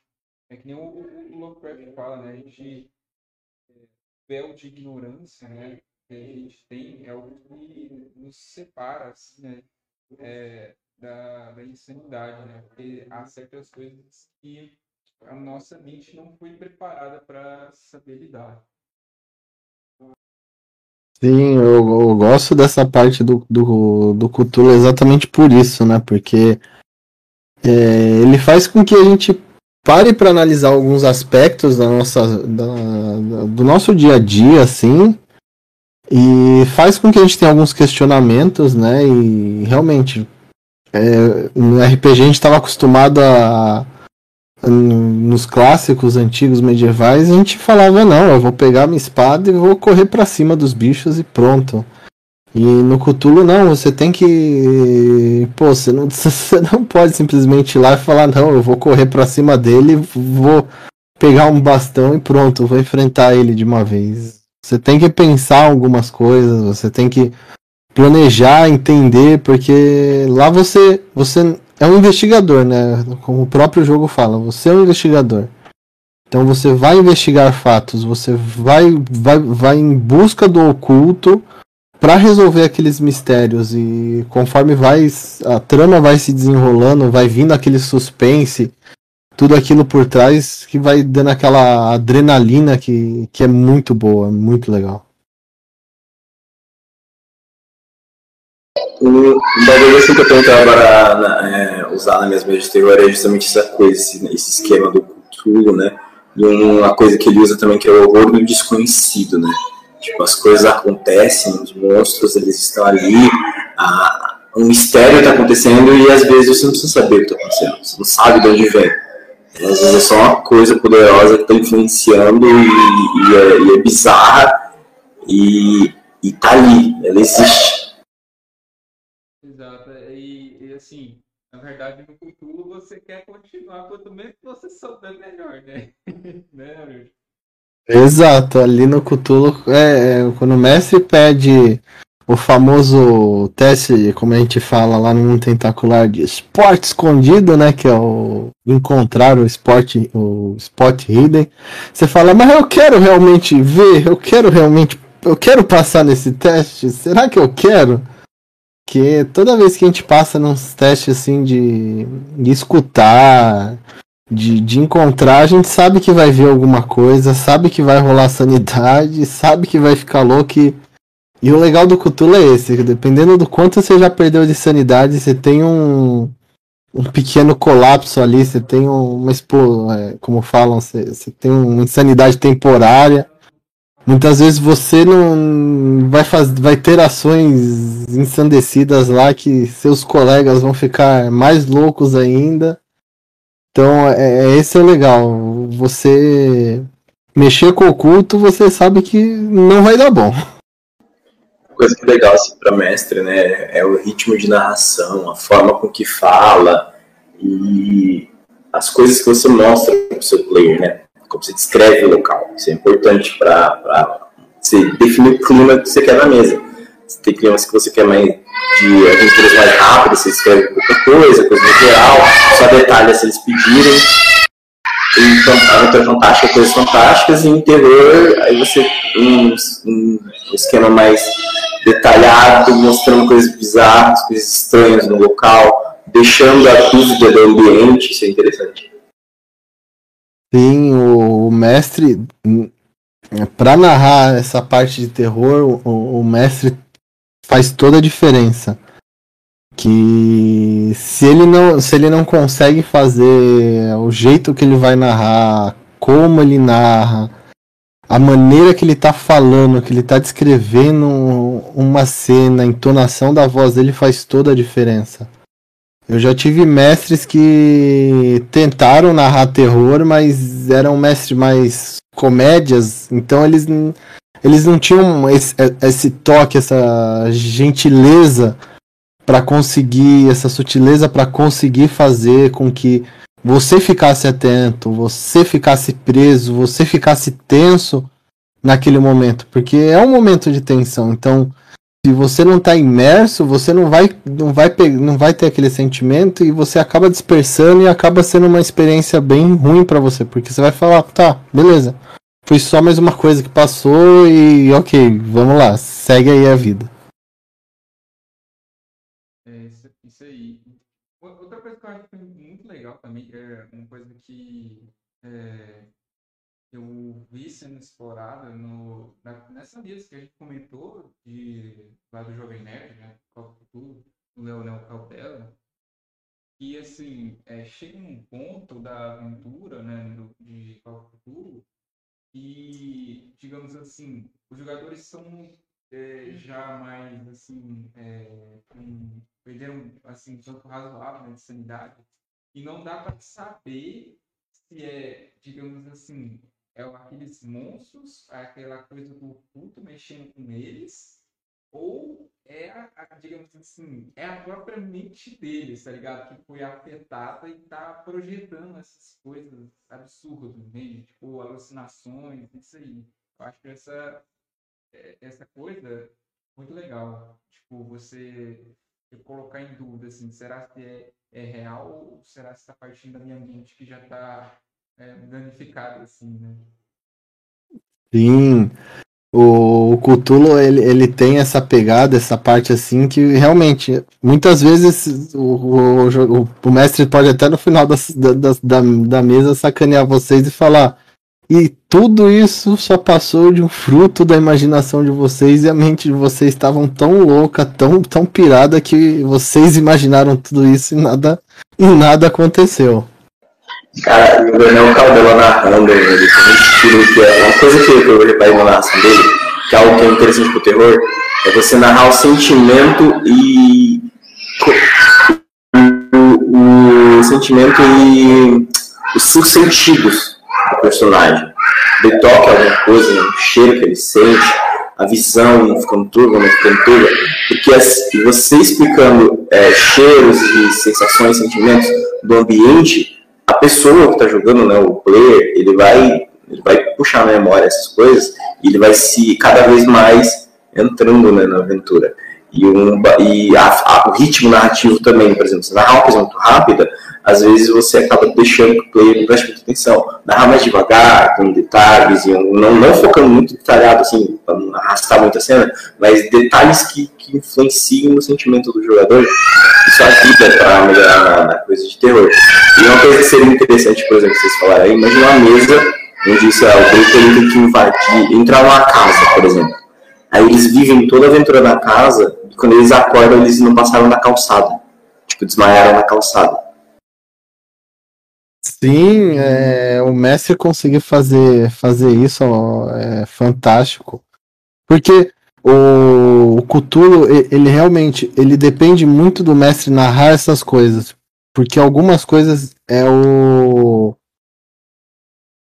É que nem o, o Lovecraft fala, né? A gente. É, véu de ignorância, né? Que a gente tem é o que nos separa, assim, né? É, da, da insanidade, né? Porque há certas coisas que a nossa mente não foi preparada para saber lidar. Sim, eu, eu, gosto dessa parte do, do, do Cthulhu exatamente por isso, né? Porque é, ele faz com que a gente pare para analisar alguns aspectos da nossa, da, do nosso dia a dia, assim, e faz com que a gente tenha alguns questionamentos, né? E realmente é, no RPG a gente estava acostumado a. Nos clássicos antigos medievais, a gente falava: não, eu vou pegar minha espada e vou correr para cima dos bichos e pronto. E no Cthulhu, não, você tem que. Pô, você não, você não pode simplesmente ir lá e falar: não, eu vou correr para cima dele, vou pegar um bastão e pronto, vou enfrentar ele de uma vez. Você tem que pensar algumas coisas, você tem que planejar, entender, porque lá você, você é um investigador, né? Como o próprio jogo fala, você é um investigador. Então você vai investigar fatos, você vai, vai, vai em busca do oculto para resolver aqueles mistérios e conforme vai a trama vai se desenrolando, vai vindo aquele suspense, tudo aquilo por trás que vai dando aquela adrenalina que, que é muito boa, muito legal. Um, bagulho assim que eu tento agora na, é, usar na minha de terror é justamente essa coisa, esse, esse esquema do Cthulhu, né? E uma coisa que ele usa também que é o horror do desconhecido, né? Tipo, as coisas acontecem, os monstros eles estão ali, a, um mistério está acontecendo e às vezes você não precisa saber o que está acontecendo, você não sabe de onde vem. Às vezes é só uma coisa poderosa que está influenciando e, e, é, e, é, bizarra e, e tá ali, ela existe. Assim, na verdade, no futuro você quer continuar, quanto menos você souber, melhor, né? né, Exato, ali no Cthulhu, é, é, quando o mestre pede o famoso teste, como a gente fala lá no mundo tentacular, de esporte escondido, né? Que é o encontrar o esporte, o spot hidden. Você fala, mas eu quero realmente ver, eu quero realmente, eu quero passar nesse teste. Será que eu quero? Porque toda vez que a gente passa nos testes assim de, de escutar, de, de encontrar, a gente sabe que vai ver alguma coisa, sabe que vai rolar sanidade, sabe que vai ficar louco. E, e o legal do Cthulhu é esse, que dependendo do quanto você já perdeu de sanidade, você tem um, um pequeno colapso ali, você tem uma é, como falam, você, você tem uma insanidade temporária Muitas vezes você não vai, faz, vai ter ações ensandecidas lá que seus colegas vão ficar mais loucos ainda. Então, é, é esse é legal. Você mexer com o culto, você sabe que não vai dar bom. Coisa que é legal assim, para mestre, né, é o ritmo de narração, a forma com que fala e as coisas que você mostra para o seu player, né? Como você descreve o local. Isso é importante para você definir o clima que você quer na mesa. Você tem climas que você quer mais de aventuras mais rápidas, você escreve pouca coisa, coisa no geral, só detalhes se eles pedirem. Então, aventura fantástica, coisas fantásticas, e em terror, aí você um, um esquema mais detalhado, mostrando coisas bizarras, coisas estranhas no local, deixando a dúvida do ambiente, isso é interessante. Sim, o, mestre, para narrar essa parte de terror, o, o, mestre faz toda a diferença. Que se ele não, se ele não consegue fazer o jeito que ele vai narrar, como ele narra, a maneira que ele tá falando, que ele tá descrevendo uma cena, a entonação da voz dele faz toda a diferença. Eu já tive mestres que tentaram narrar terror, mas eram mestres mais comédias, então eles, eles não tinham esse, esse toque, essa gentileza para conseguir, essa sutileza para conseguir fazer com que você ficasse atento, você ficasse preso, você ficasse tenso naquele momento, porque é um momento de tensão. Então, se você não está imerso, você não vai, não, vai não vai ter aquele sentimento e você acaba dispersando e acaba sendo uma experiência bem ruim para você, porque você vai falar, tá, beleza, foi só mais uma coisa que passou e ok, vamos lá, segue aí a vida. É isso, aí. Outra coisa que eu acho muito legal também é uma coisa que é, eu vi sendo explorada no, na, nessa lista que a gente comentou de, lá do Jovem Nerd, né? Do Leonel Cautela. E assim, é, chega um ponto da aventura, né, do, de Call of Futuro, e, digamos assim, os jogadores são é, já mais, assim, é, um, perderam, assim, um tanto razoável né, de sanidade, e não dá para saber se é, digamos assim, é aqueles monstros, é aquela coisa do culto mexendo com eles, ou é, a, digamos assim, é a própria mente deles, tá ligado? Que foi afetada e tá projetando essas coisas absurdas, entende? Tipo, alucinações, isso aí. Eu acho que essa é, essa coisa muito legal. Tipo, você colocar em dúvida, assim, será que é, é real ou será que está partindo da minha mente que já está é, danificada, assim, né? Sim, o, o Cthulhu, ele, ele tem essa pegada, essa parte assim, que realmente, muitas vezes o, o, o mestre pode até no final da, da, da, da mesa sacanear vocês e falar e tudo isso só passou de um fruto da imaginação de vocês e a mente de vocês estavam tão louca, tão, tão pirada que vocês imaginaram tudo isso e nada, e nada aconteceu. Cara, o Daniel Caldela narrando, ele tem um estilo que é uma coisa que eu reparei na narração dele, que é algo que é interessante pro terror, é você narrar o sentimento e o, o sentimento e os seus sentidos do personagem. Ele toca alguma coisa, um cheiro que ele sente, a visão ficando turva, não ficando turva, porque você explicando é, cheiros e sensações, sentimentos do ambiente, a pessoa que está jogando, né, o player, ele vai, ele vai puxar na memória essas coisas e ele vai se cada vez mais entrando né, na aventura. E, um, e a, a, o ritmo narrativo também, por exemplo, se narrar uma coisa muito rápida, às vezes você acaba deixando que o player preste muita atenção. Narrar mais devagar, com detalhes, não, não focando muito detalhado, assim, para não arrastar muito a cena, mas detalhes que, que influenciam no sentimento do jogador. Isso ajuda para melhorar na, na, coisa de terror. E uma coisa que seria interessante, por exemplo, vocês falaram aí, imagina uma mesa onde isso, é, o player tem que invadir, entrar numa casa, por exemplo. Aí eles vivem toda a aventura na casa, e quando eles acordam, eles não passaram na calçada. Tipo, desmaiaram na calçada. Sim, é, o Messi conseguir fazer, fazer isso é fantástico. Porque o, o Cthulhu, ele realmente, ele depende muito do mestre narrar essas coisas. Porque algumas coisas é o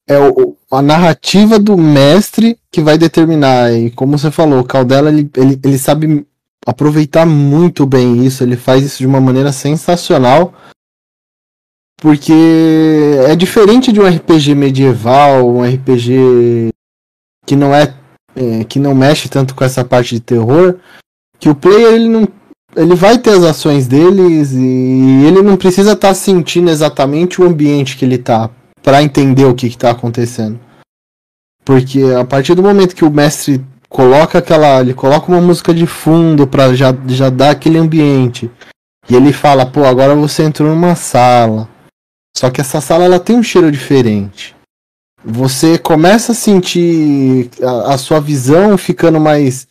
é o, a narrativa do mestre que vai determinar. E como você falou, o Caldela ele, ele, ele sabe aproveitar muito bem isso, ele faz isso de uma maneira sensacional. Porque é diferente de um RPG medieval, um RPG que não é, é, que não mexe tanto com essa parte de terror, que o player ele não ele vai ter as ações deles e ele não precisa estar tá sentindo exatamente o ambiente que ele tá para entender o que está acontecendo. Porque a partir do momento que o mestre coloca aquela, ele coloca uma música de fundo para já já dar aquele ambiente. E ele fala, pô, agora você entrou numa sala. Só que essa sala ela tem um cheiro diferente. Você começa a sentir a, a sua visão ficando mais.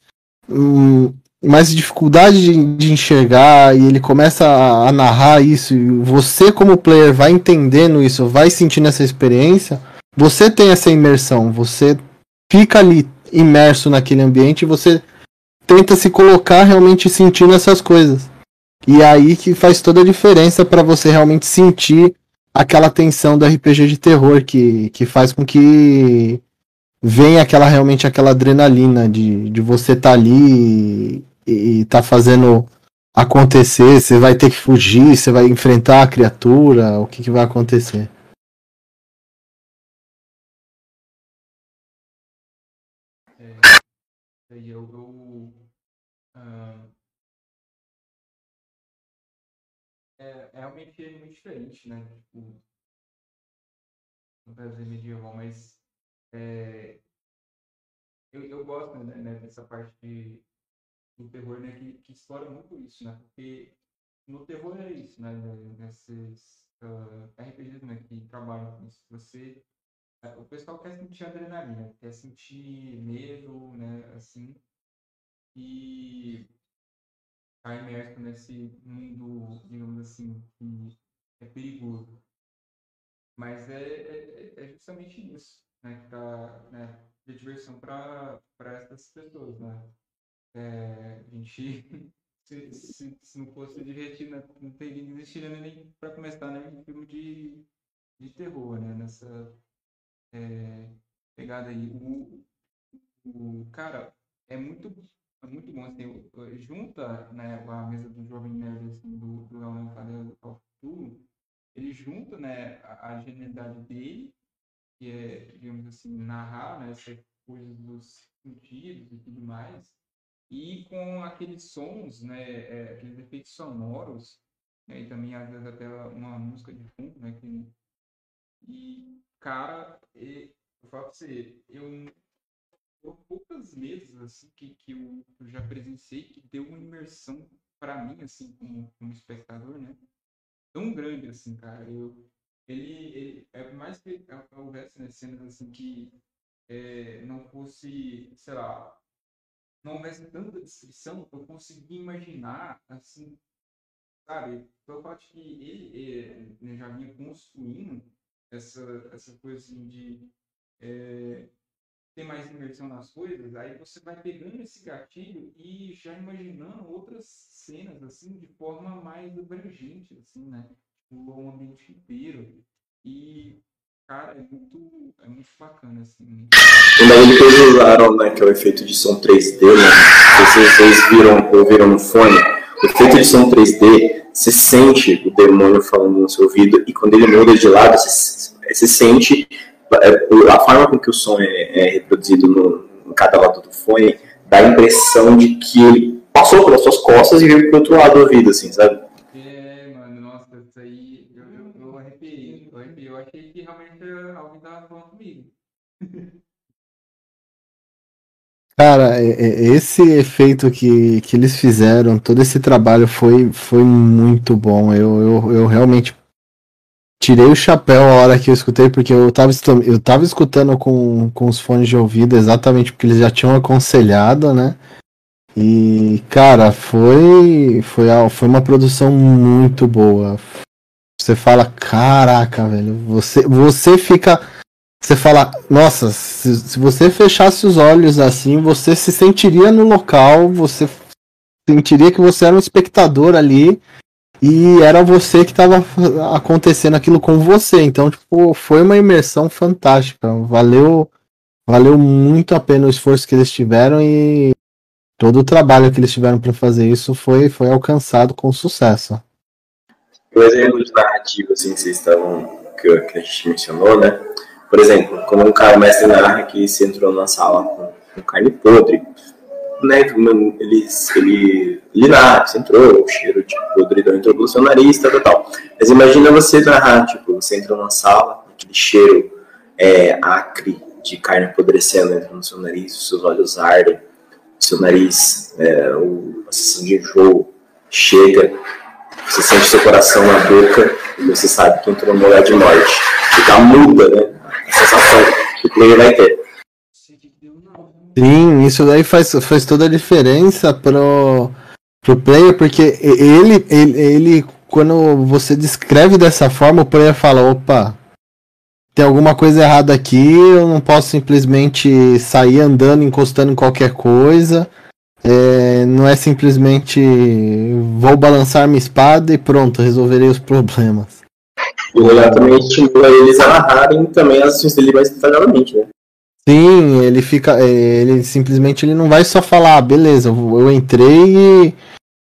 Hum, mais dificuldade de, de, enxergar e ele começa a, a, narrar isso você como player vai entendendo isso, vai sentindo essa experiência, você tem essa imersão, você fica ali imerso naquele ambiente e você tenta se colocar realmente sentindo essas coisas. E é aí que faz toda a diferença para você realmente sentir aquela tensão do RPG de terror que, que faz com que venha aquela realmente aquela adrenalina de, de você estar tá ali e, e tá fazendo acontecer, você vai ter que fugir, você vai enfrentar a criatura, o que, que vai acontecer. É, é, realmente é muito diferente, né? Tipo, no Brasil medieval, mas é, eu, eu gosto né, né, dessa parte de, do terror, né? Que, que explora muito isso, né? Porque no terror é isso, né? Nesses uh, ah, RPGs né, que trabalham com isso. Você o pessoal quer sentir adrenalina, quer sentir medo, né, assim, e tá imerso nesse mundo, digamos assim, que é perigoso. Mas é, é, é justamente isso, né, que tá, né, de diversão para essas pessoas, né. É, a gente, se, se, se, não fosse divertir, né, não teria existiria nem para começar, né, um filme de, de terror, né, nessa é, pegada aí. O, o, cara, é muito, é muito bom, assim, junta né, a mesa do Jovem Nerd, assim, do, do Leonardo Calero ao futuro, ele junta né, a, a genialidade dele, que é, digamos assim, narrar né, essa coisas dos sentidos e tudo mais, e com aqueles sons, né, é, aqueles efeitos sonoros, né, e também às vezes até uma música de fundo, né, que, e, cara, e, eu falo pra você, eu, eu poucas vezes, assim, que, que eu, eu já presenciei que deu uma imersão para mim, assim, como, como espectador, né, tão grande, assim, cara, eu, ele, ele é mais que houvesse né, cenas, assim, que é, não fosse, sei lá, não houvesse tanta descrição, eu consegui imaginar, assim, sabe, pelo fato que ele, ele né, já vinha construindo essa, essa coisa assim de é, ter mais imersão nas coisas, aí você vai pegando esse gatilho e já imaginando outras cenas, assim, de forma mais abrangente, assim, né? Tipo, o ambiente inteiro. E Cara, é muito, é muito bacana, assim. E daí eles usaram, né, que é o efeito de som 3D, né? Não sei se vocês viram, ouviram no fone. O efeito de som 3D, você sente o demônio falando no seu ouvido, e quando ele muda de lado, você, você sente a forma com que o som é, é reproduzido no, em cada lado do fone, dá a impressão de que ele passou pelas suas costas e veio pro outro lado do ouvido, assim, sabe? Cara, esse efeito que, que eles fizeram, todo esse trabalho foi, foi muito bom. Eu, eu, eu realmente tirei o chapéu a hora que eu escutei, porque eu tava, eu tava escutando com, com os fones de ouvido exatamente porque eles já tinham aconselhado, né? E, cara, foi, foi, foi uma produção muito boa. Você fala, caraca, velho, você, você fica você fala, nossa, se, se você fechasse os olhos assim, você se sentiria no local, você sentiria que você era um espectador ali e era você que estava acontecendo aquilo com você. Então, tipo, foi uma imersão fantástica. Valeu, valeu muito a pena o esforço que eles tiveram e todo o trabalho que eles tiveram para fazer isso foi, foi alcançado com sucesso. O exemplo de narrativa, assim, que vocês estavam, que, que a gente mencionou, né? Por exemplo, como um cara, mestre narra que se entrou na sala com, com carne podre, né, ele, ele, você entrou, o cheiro de podridão entrou pelo seu nariz, tal, tal, tal. Mas imagina você narrar, tipo, você entra na sala, aquele cheiro é, acre de carne apodrecendo entra no seu nariz, os seus olhos ardem, o seu nariz, é, o, a sensação de enjoo chega, você sente seu coração na boca e você sabe que entrou no lugar de morte. Fica muda, né? sensação que o player vai ter. Sim, isso daí faz, faz toda a diferença pro, pro player, porque ele, ele, ele, quando você descreve dessa forma, o player fala, opa, tem alguma coisa errada aqui, eu não posso simplesmente sair andando, encostando em qualquer coisa. É, não é simplesmente vou balançar minha espada e pronto, resolverei os problemas. O olhar também estimula eles a narrarem também as ações dele mais detalhadamente, né? Sim, ele fica. É, ele simplesmente ele não vai só falar, ah, beleza, eu entrei e.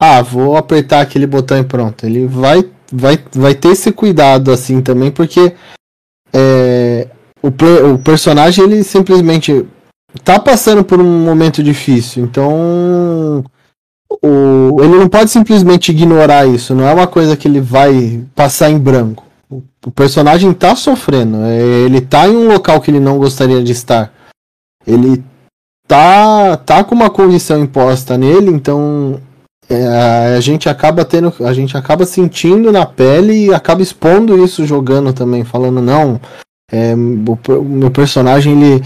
Ah, vou apertar aquele botão e pronto. Ele vai, vai, vai ter esse cuidado assim também, porque é, o, o personagem ele simplesmente tá passando por um momento difícil, então o, ele não pode simplesmente ignorar isso, não é uma coisa que ele vai passar em branco o personagem tá sofrendo. É, ele tá em um local que ele não gostaria de estar. Ele tá, tá com uma condição imposta nele, então é, a gente acaba tendo. A gente acaba sentindo na pele e acaba expondo isso jogando também, falando, não. É, o, o, meu personagem ele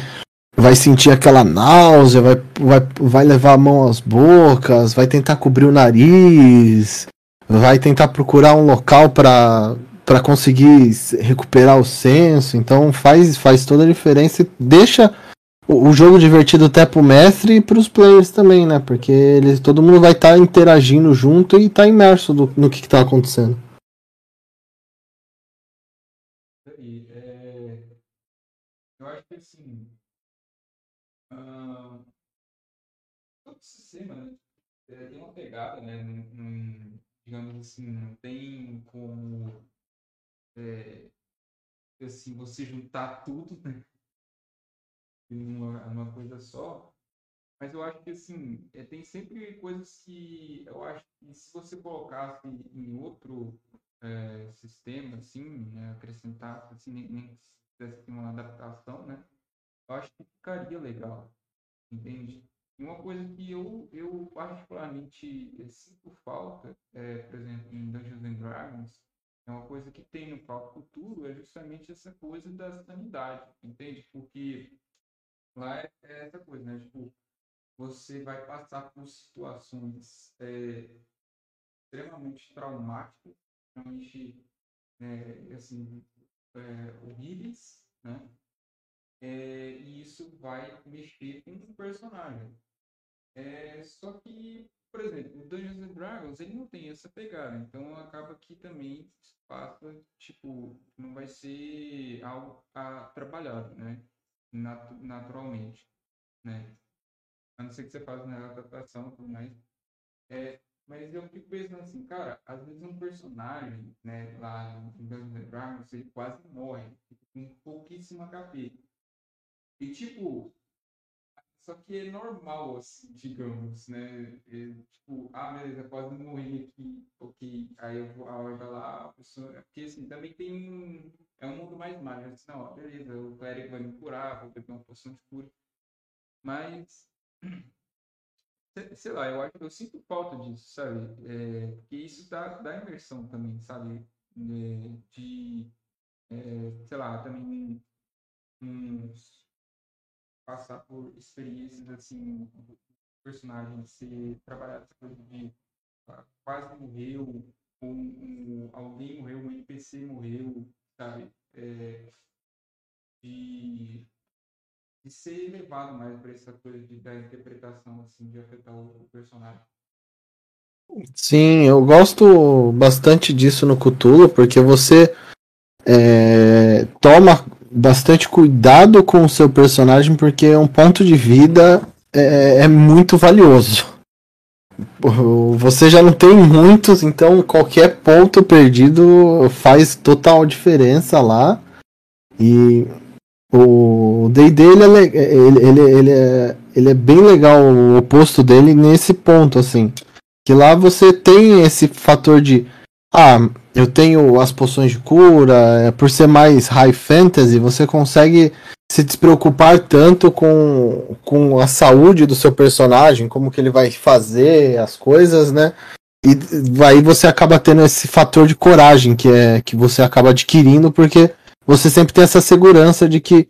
vai sentir aquela náusea, vai, vai, vai levar a mão às bocas, vai tentar cobrir o nariz, vai tentar procurar um local para para conseguir recuperar o senso. Então faz, faz toda a diferença e deixa o, o jogo divertido até pro mestre e pros players também, né? Porque eles, todo mundo vai estar tá interagindo junto e tá imerso do, no que, que tá acontecendo. É, eu acho que assim. Uh, sistema né, tem uma pegada, né? digamos assim, não tem como é, assim, você juntar tudo, né? numa coisa só. Mas eu acho que, assim, é, tem sempre coisas que eu acho que se você colocasse em outro é, sistema, assim, né, acrescentasse, assim, nem, nem uma adaptação, né, eu acho que ficaria legal, entende? E uma coisa que eu, eu particularmente sinto falta, é, por exemplo, em Dungeons and Dragons, uma coisa que tem no Papo Futuro, é justamente essa coisa da sanidade, entende? Porque lá é, é essa coisa, né? Tipo, você vai passar por situações é, extremamente traumáticas, extremamente é, assim, é, horríveis, né? É, e isso vai mexer com o personagem. É, só que, por exemplo, o Dungeons and Dragons ele não tem essa pegada, então acaba que também passa, tipo, não vai ser algo a, trabalhado, né? Nat naturalmente, né? A não ser que você faça na adaptação e tudo mais. É, mas eu fico pensando assim, cara, às vezes um personagem, né, lá em Dungeons and Dragons, ele quase morre, com pouquíssimo HP. E tipo, só que é normal, assim, digamos, né? É, tipo, ah, beleza, pode morrer aqui, ok. Aí eu vou, ah, vai lá, a pessoa. Porque assim, também tem um. É um mundo mais mágico. Assim, não, ó, beleza, o clérigo vai me curar, vou beber uma poção de cura. Mas sei lá, eu eu sinto falta disso, sabe? É, porque isso dá, dá imersão também, sabe? É, de, é, sei lá, também uns, passar por experiências assim, personagem ser trabalhado essa coisa de ah, quase morreu, ou um, alguém morreu, um NPC morreu, sabe? É, de de ser levado mais para essa coisa de, da interpretação, assim, de afetar o, o, personagem. Sim, eu gosto bastante disso no Cthulhu, porque você é, toma bastante cuidado com o seu personagem, porque um ponto de vida é, é muito valioso. Você já não tem muitos, então qualquer ponto perdido faz total diferença lá. E o D&D ele é, ele, ele, ele, é, ele é bem legal o oposto dele nesse ponto, assim. Que lá você tem esse fator de ah, eu tenho as poções de cura, é, por ser mais high fantasy, você consegue se despreocupar tanto com, com a saúde do seu personagem, como que ele vai fazer as coisas, né? E aí você acaba tendo esse fator de coragem que é que você acaba adquirindo porque você sempre tem essa segurança de que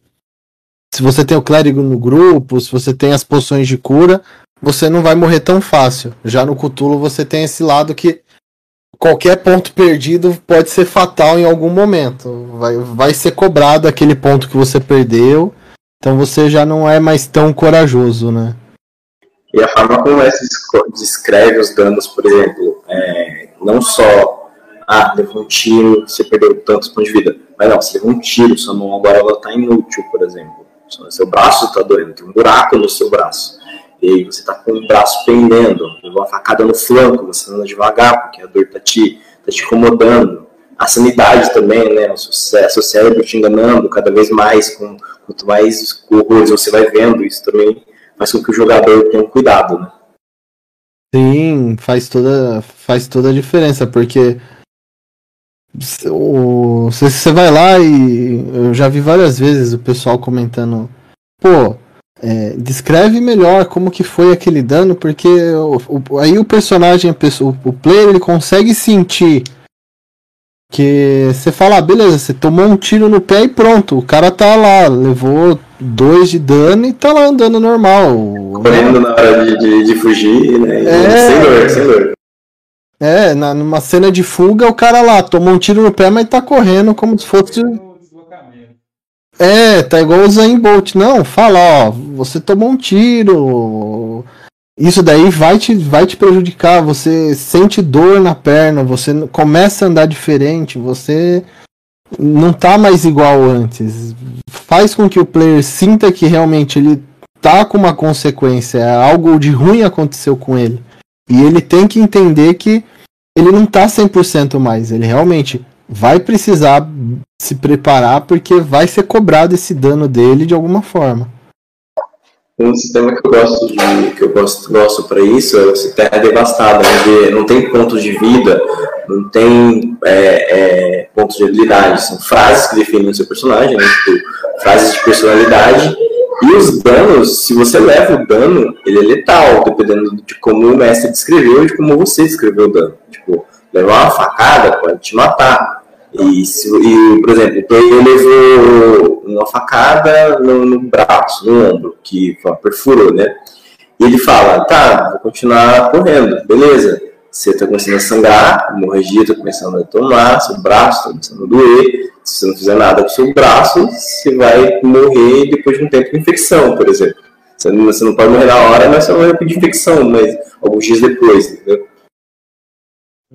se você tem o clérigo no grupo, se você tem as poções de cura, você não vai morrer tão fácil. Já no Cthulhu você tem esse lado que qualquer ponto perdido pode ser fatal em algum momento. Vai, vai ser cobrado aquele ponto que você perdeu. Então você já não é mais tão corajoso, né? E a forma como essa descreve os danos, por exemplo, é, não só ah, levou um tiro, você perdeu tantos pontos de vida. Mas não, você levou um tiro, sua mão agora ela tá inútil, por exemplo. Seu braço está doendo, tem um buraco no seu braço. E aí você está com o braço pendendo, uma facada no flanco, você anda devagar, porque a dor está te, tá te incomodando. A sanidade também, né? O seu, cérebro te enganando cada vez mais, com, quanto mais horrores você vai vendo, isso também faz com que o jogador tenha cuidado, né? Sim, faz toda, faz toda a diferença, porque você vai lá e eu já vi várias vezes o pessoal comentando, pô, é, descreve melhor como que foi aquele dano, porque o, o, aí o personagem, pessoa, o player, ele consegue sentir que você fala, ah, beleza, você tomou um tiro no pé e pronto, o cara tá lá, levou dois de dano e tá lá andando normal. Correndo na hora de, de, de fugir, né? É... Sem dor, sem dor. É, na, numa cena de fuga, o cara lá tomou um tiro no pé, mas tá correndo como se fosse. É, tá igual o Zayn Bolt. Não, fala, ó, você tomou um tiro. Isso daí vai te, vai te prejudicar. Você sente dor na perna, você começa a andar diferente, você não tá mais igual antes. Faz com que o player sinta que realmente ele tá com uma consequência, algo de ruim aconteceu com ele. E ele tem que entender que ele não tá 100% mais. Ele realmente vai precisar se preparar porque vai ser cobrado esse dano dele de alguma forma. um sistema que eu gosto de que eu gosto, gosto para isso é você terra devastada, onde não tem pontos de vida, não tem é, é, pontos de habilidade, são frases que definem o seu personagem, né? tipo, frases de personalidade e os danos, se você leva o dano, ele é letal, dependendo de como o mestre descreveu e de como você descreveu o dano. Tipo, levar uma facada pode te matar. E, e por exemplo, ele levou uma facada no, no, braço, no ombro, que perfurou, né? E ele fala, tá, vou continuar correndo, beleza. Você está começando a sangrar, a hemorragia está começando a tomar, seu braço está começando a doer. Se você não fizer nada com seu braço, você vai morrer depois de um tempo de infecção, por exemplo. Você não, pode morrer na hora, mas você vai de infecção, mas alguns dias depois, entendeu?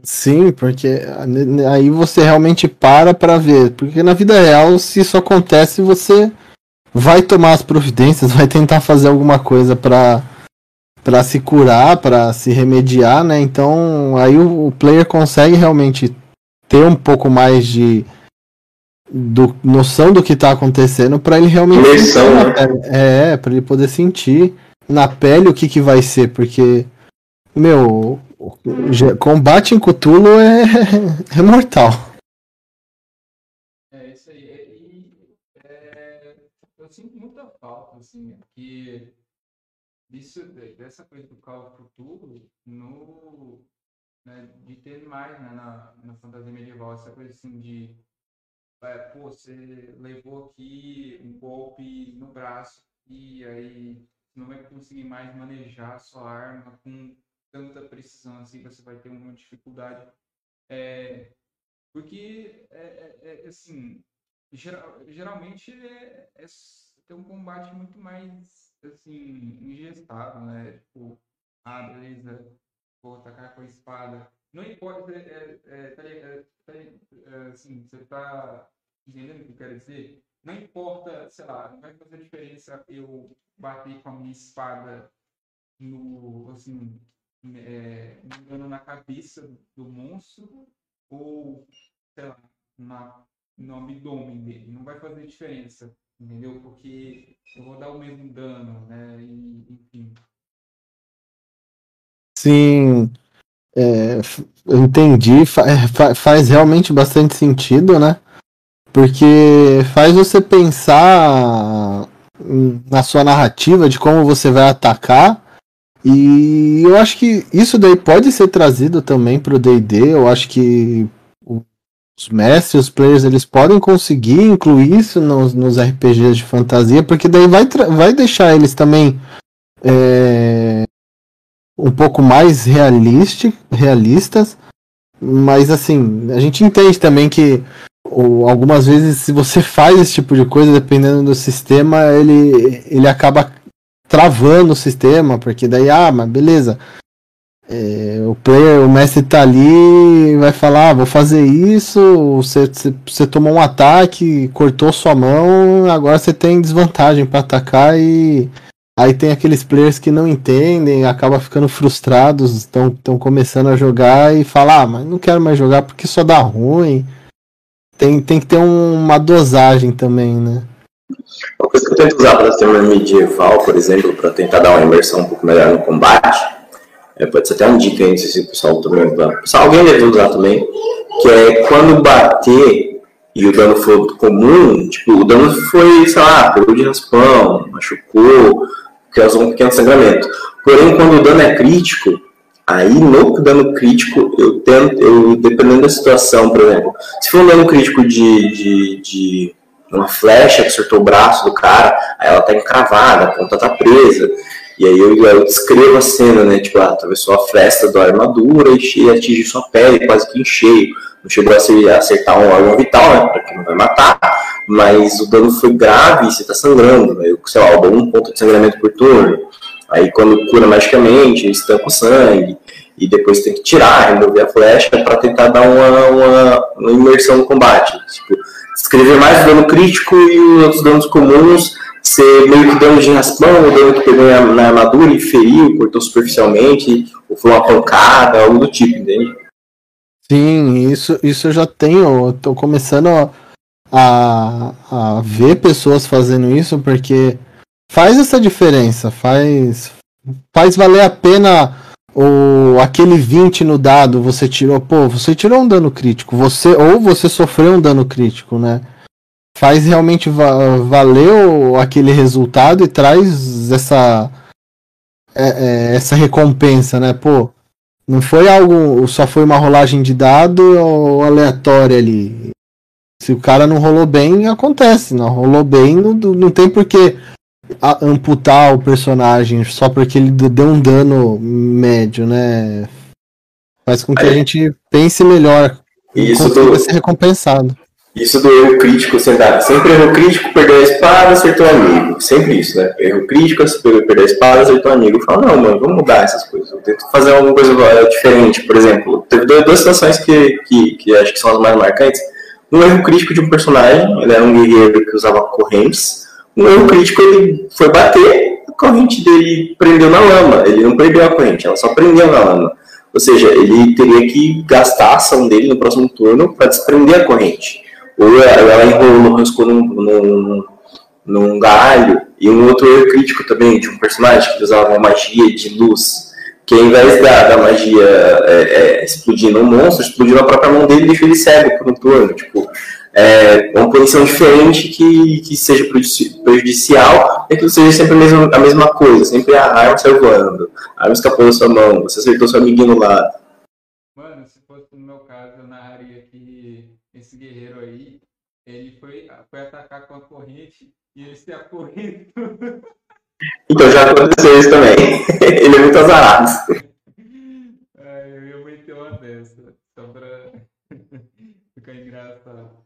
Sim, porque aí você realmente para para ver. Porque na vida real, se isso acontece, você vai tomar as providências, vai tentar fazer alguma coisa para para se curar, para se remediar, né? Então aí o, o, player consegue realmente ter um pouco mais de do, noção do que está acontecendo para ele realmente né? é para ele poder sentir na pele o que que vai ser, porque meu combate em Cthulhu é, é mortal. É isso aí. E, é, eu sinto muita falta assim que disso, dessa coisa do Call of Cthulhu no, né, de ter mais né, na, na fantasia medieval, essa coisa assim de é, pô, você levou aqui um golpe no braço e aí não vai conseguir mais manejar a sua arma com tanta precisão assim, você vai ter uma dificuldade. É, porque, é, é, é assim, geral, geralmente é, é, ter um combate muito mais assim, ingestado, né? Tipo, ah, beleza, vou atacar com a espada. Não importa, é, é, é, tá, é, tá é, assim, você tá entendendo o que eu quero dizer? Não importa, sei lá, não vai fazer diferença eu bater com a minha espada no, assim, é, no, na cabeça do monstro ou, sei lá, na, no abdômen dele. Não vai fazer diferença entendeu? Porque eu vou dar o mesmo dano, né? E, enfim. Sim, é, entendi. Fa fa faz realmente bastante sentido, né? Porque faz você pensar na sua narrativa de como você vai atacar. E eu acho que isso daí pode ser trazido também para o D&D. Eu acho que os mestres, os players, eles podem conseguir incluir isso nos, nos RPGs de fantasia, porque daí vai, vai deixar eles também é, um pouco mais realistas. Mas assim, a gente entende também que ou, algumas vezes se você faz esse tipo de coisa, dependendo do sistema, ele, ele acaba travando o sistema, porque daí, ah, mas beleza, é, o player, o mestre tá ali vai falar, ah, vou fazer isso, você, você, tomou um ataque, cortou sua mão, agora você tem desvantagem para atacar e aí tem aqueles players que não entendem, acaba ficando frustrados, estão começando a jogar e falar, ah, mas não quero mais jogar porque só dá ruim. Tem, tem que ter um, uma dosagem também, né? Uma coisa que eu tento usar para sistema medieval, por exemplo, para tentar dar uma imersão um pouco melhor no combate, é, pode ser até uma dica aí, se o pessoal também Pessoal, alguém deve usar também, que é quando bater e o dano for comum, tipo, o dano foi, sei lá, pegou de raspão, machucou, causou um pequeno sangramento. Porém, quando o dano é crítico, aí no dano crítico, eu tento, eu, dependendo da situação, por exemplo, se for um dano crítico de, de, de uma flecha que acertou o braço do cara, aí ela tá encravada, a ponta tá presa. E aí eu, eu descrevo a cena, né? Tipo, ah, atravessou a fresta da armadura e atinge sua pele quase que em cheio. Não chegou a acertar um órgão vital, né? Porque não vai matar. Mas o dano foi grave e você tá sangrando. Né? Eu, sei lá, eu dou um ponto de sangramento por turno. Aí quando cura magicamente, estanca o sangue. E depois tem que tirar, remover a flecha para tentar dar uma, uma, uma imersão no combate. Tipo, escrever mais o dano crítico e os outros danos comuns ser meio que dano de raspão, ou dano que pegou na armadura e feriu, cortou superficialmente, ou foi uma pancada, algo do tipo, entende? Sim, isso, isso eu já tenho. Eu tô começando a, a, a ver pessoas fazendo isso, porque faz essa diferença, faz faz valer a pena o aquele 20 no dado, você tirou, pô, você tirou um dano crítico, você ou você sofreu um dano crítico, né? Faz realmente va valer aquele resultado e traz essa é, é, essa recompensa, né? Pô, não foi algo, só foi uma rolagem de dado ou aleatória ali. Se o cara não rolou bem, acontece. Não rolou bem, não, não tem por que amputar o personagem só porque ele deu um dano médio, né? Faz com que Aí, a gente pense melhor e isso do, ser recompensado. Isso do erro crítico, sempre erro crítico, perdeu a espada, acertou o amigo. Sempre isso, né? Erro crítico, perdeu a espada, acertou o amigo. Fala, não, mano, vamos mudar essas coisas. Eu tento fazer alguma coisa diferente. Por exemplo, teve duas situações que, que, que acho que são as mais marcantes. Um erro crítico de um personagem, ele era um guerreiro que usava correntes um erro crítico, ele foi bater, a corrente dele prendeu na lama. Ele não prendeu a corrente, ela só prendeu na lama. Ou seja, ele teria que gastar a ação dele no próximo turno para desprender a corrente. Ou ela enrolou, rascou num, num, num galho. E um outro erro crítico também de um personagem que usava uma magia de luz que ao invés da, da magia é, é, explodir no monstro, explodiu na própria mão dele e deixou ele cego por um turno. Tipo, é, uma punição diferente que, que seja prejudicial e que seja sempre a mesma, a mesma coisa, sempre a arma saiu voando, a arma escapou da sua mão, você acertou seu amiguinho no lado. Mano, se fosse no meu caso, eu narraria que esse guerreiro aí, ele foi, foi atacar com a corrente e ele se acorrentou. Então já aconteceu isso também. ele é muito azarado. É, eu ia meter uma dessa, só pra ficar engraçado.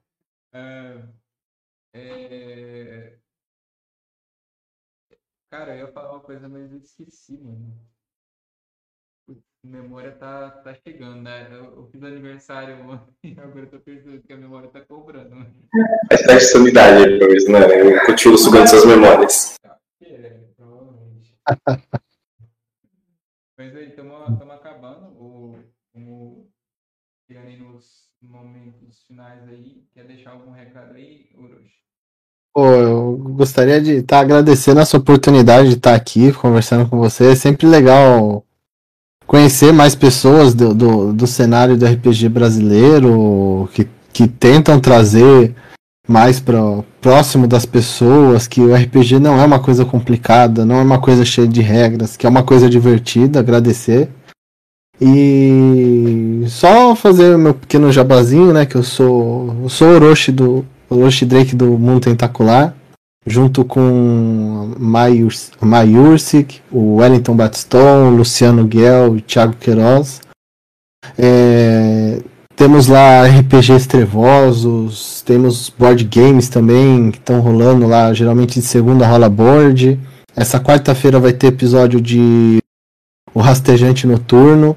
É, é... Cara, eu ia falar uma coisa, mas eu esqueci, mano. A memória tá, tá chegando, né? Eu, eu fiz aniversário ontem e agora eu tô percebendo que a memória tá cobrando. Faz teste de sanidade, menos, né? Eu continuo sugando suas memórias. É, provavelmente. Mas aí, estamos acabando. O, o, nos momentos finais aí. Quer deixar algum recado aí, Orochi? Pô, eu gostaria de estar tá agradecendo essa oportunidade de estar tá aqui conversando com você. É sempre legal conhecer mais pessoas do, do, do cenário do RPG brasileiro que, que tentam trazer mais para próximo das pessoas que o RPG não é uma coisa complicada, não é uma coisa cheia de regras, que é uma coisa divertida. Agradecer. E só fazer meu pequeno jabazinho, né? Que eu sou. Eu sou Orochi do. Orochi Drake do Mundo Tentacular. Junto com Mayursik, o Wellington Batiston, Luciano Guel e Thiago Queiroz. É, temos lá RPGs trevosos, temos board games também que estão rolando lá, geralmente de segunda rola board. Essa quarta-feira vai ter episódio de O Rastejante Noturno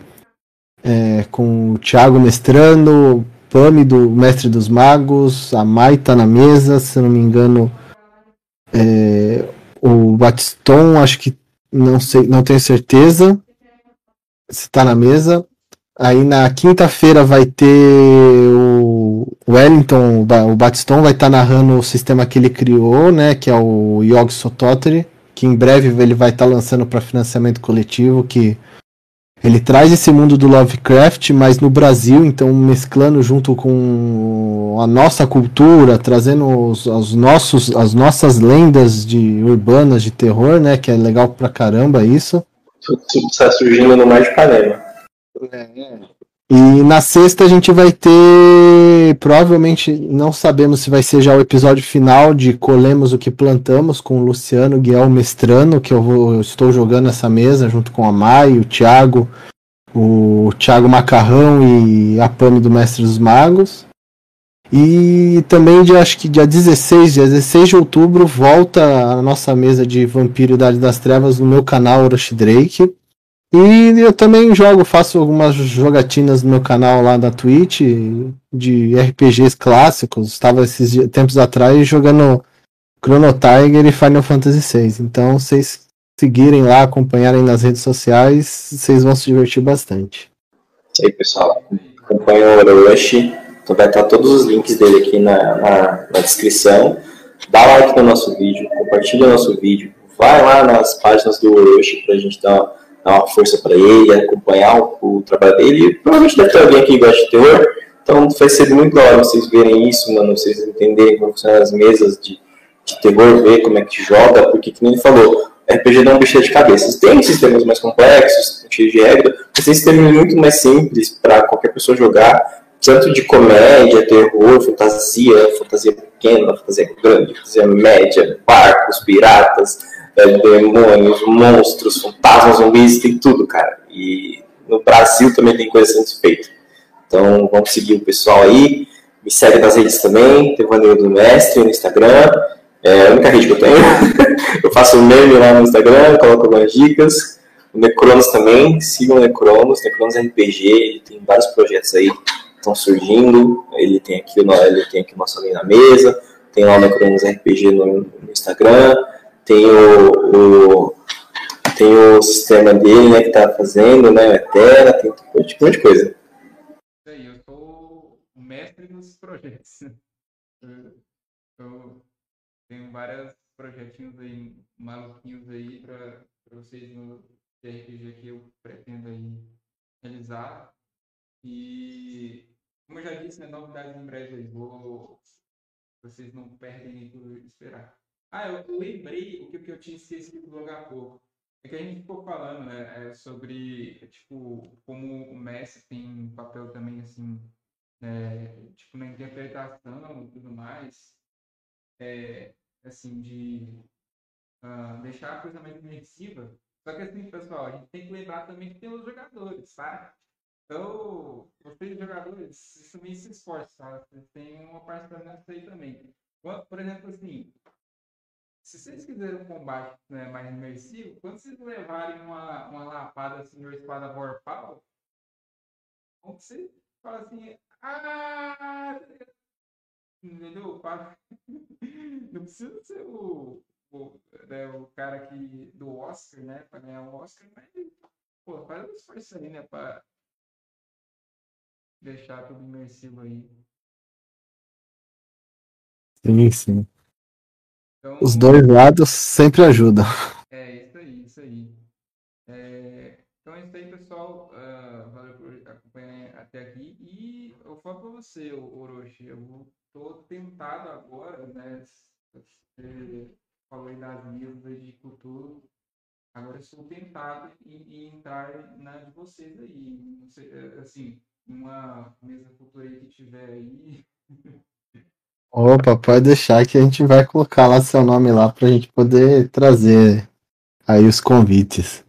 é, com o Thiago mestrando, Pami do Mestre dos Magos, a Mai tá na mesa, se não me engano, é, o Batiston, acho que não sei, não tenho certeza se tá na mesa. Aí na quinta-feira vai ter o Wellington, o Batiston vai estar tá narrando o sistema que ele criou, né, que é o Yog Sototri, que em breve ele vai estar tá lançando para financiamento coletivo, que ele traz esse mundo do Lovecraft, mas no Brasil, então mesclando junto com a nossa cultura, trazendo os, os nossos, as nossas lendas de urbanas de terror, né? Que é legal pra caramba isso. Tudo está surgindo no Mar de Panema. É, é. E na sexta a gente vai ter, provavelmente, não sabemos se vai ser já o episódio final de Colemos o que Plantamos com o Luciano Guiel Mestrano, que eu, vou, eu estou jogando essa mesa junto com a Mai, o Thiago, o Thiago Macarrão e a Pano do Mestre dos Magos. E também, de, acho que dia 16, dia 16 de outubro, volta a nossa mesa de Vampiro Idade das Trevas no meu canal Orochi Drake. E eu também jogo, faço algumas jogatinas no meu canal lá da Twitch de RPGs clássicos. Estava esses tempos atrás jogando Chrono Tiger e Final Fantasy VI. Então, vocês seguirem lá, acompanharem nas redes sociais, vocês vão se divertir bastante. Isso aí, pessoal. Acompanhe o Orochi. Então vai estar todos os links dele aqui na, na, na descrição. Dá like no nosso vídeo, compartilha nosso vídeo vai lá nas páginas do Orochi pra gente dar uma, dar uma força para ele, acompanhar o, o, trabalho dele. E provavelmente deve ter alguém aqui que gosta de terror, então vai ser muito da hora vocês verem isso, mano, vocês entenderem como funcionam as mesas de, de terror, ver como é que joga, porque, como ele falou, RPG não é um bicho de cabeça. Tem sistemas mais complexos, cheios de regra, mas tem sistemas muito mais simples para qualquer pessoa jogar, tanto de comédia, terror, fantasia, fantasia pequena, fantasia grande, fantasia média, barcos, piratas, é, demônios, monstros, fantasmas, zumbis, tem tudo, cara. E no Brasil também tem coisa sendo feita. Então vamos seguir o pessoal aí. Me segue nas redes também, Tevaneiro do Mestre no Instagram. É a única rede que eu tenho. eu faço meme lá no Instagram, coloco algumas dicas. O Necronos também, sigam o Necronos, Necronos RPG, ele tem vários projetos aí que estão surgindo. Ele tem aqui, ele tem aqui o nosso ali na mesa, tem lá o Necronos RPG no, no Instagram, tem o, o, tem o sistema dele, né, que tá fazendo, né, Etera, tem um monte de coisa. Aí, eu sou o mestre dos projetos. Eu, tenho vários projetinhos aí, maluquinhos aí para vocês no RPG que eu pretendo aí realizar. E, como eu já disse, né, novidades em breve. Vou, vocês não perdem por esperar. Ah, eu lembrei o que, eu tinha esquecido logo há pouco. É que a gente ficou falando né, é sobre, tipo, como o Messi tem um papel também, assim, é, tipo, na interpretação e tudo mais. É, assim, de uh, deixar a coisa mais imersiva. Só que assim, pessoal, a gente tem que lembrar também que tem os jogadores, tá? Então, vocês jogadores, isso também se esforça, tá? Vocês têm uma participação nisso aí também. Por exemplo, assim, se vocês quiserem um combate né, mais imersivo, quando vocês levarem uma, uma lapada assim, uma espada vorpal, quando você fala assim, ah, entendeu? Não precisa ser o, o, né, o cara que, do Oscar, né? Pra ganhar o Oscar, mas, pô, faz um esforço aí, né? Pra deixar tudo imersivo aí. Sim, sim. Então, Os dois lados sempre ajudam. É, isso aí, isso aí. É, então é isso aí, pessoal. Uh, valeu por acompanhar até aqui. E eu falo pra você, Orochi, eu tô tentado agora, né? Você falou aí das mesas de cultura. Agora eu estou tentado em, em, entrar na de vocês aí. É, assim, uma mesa cultura aí que tiver aí. Opa, pode deixar que a gente vai colocar lá seu nome lá pra gente poder trazer aí os convites.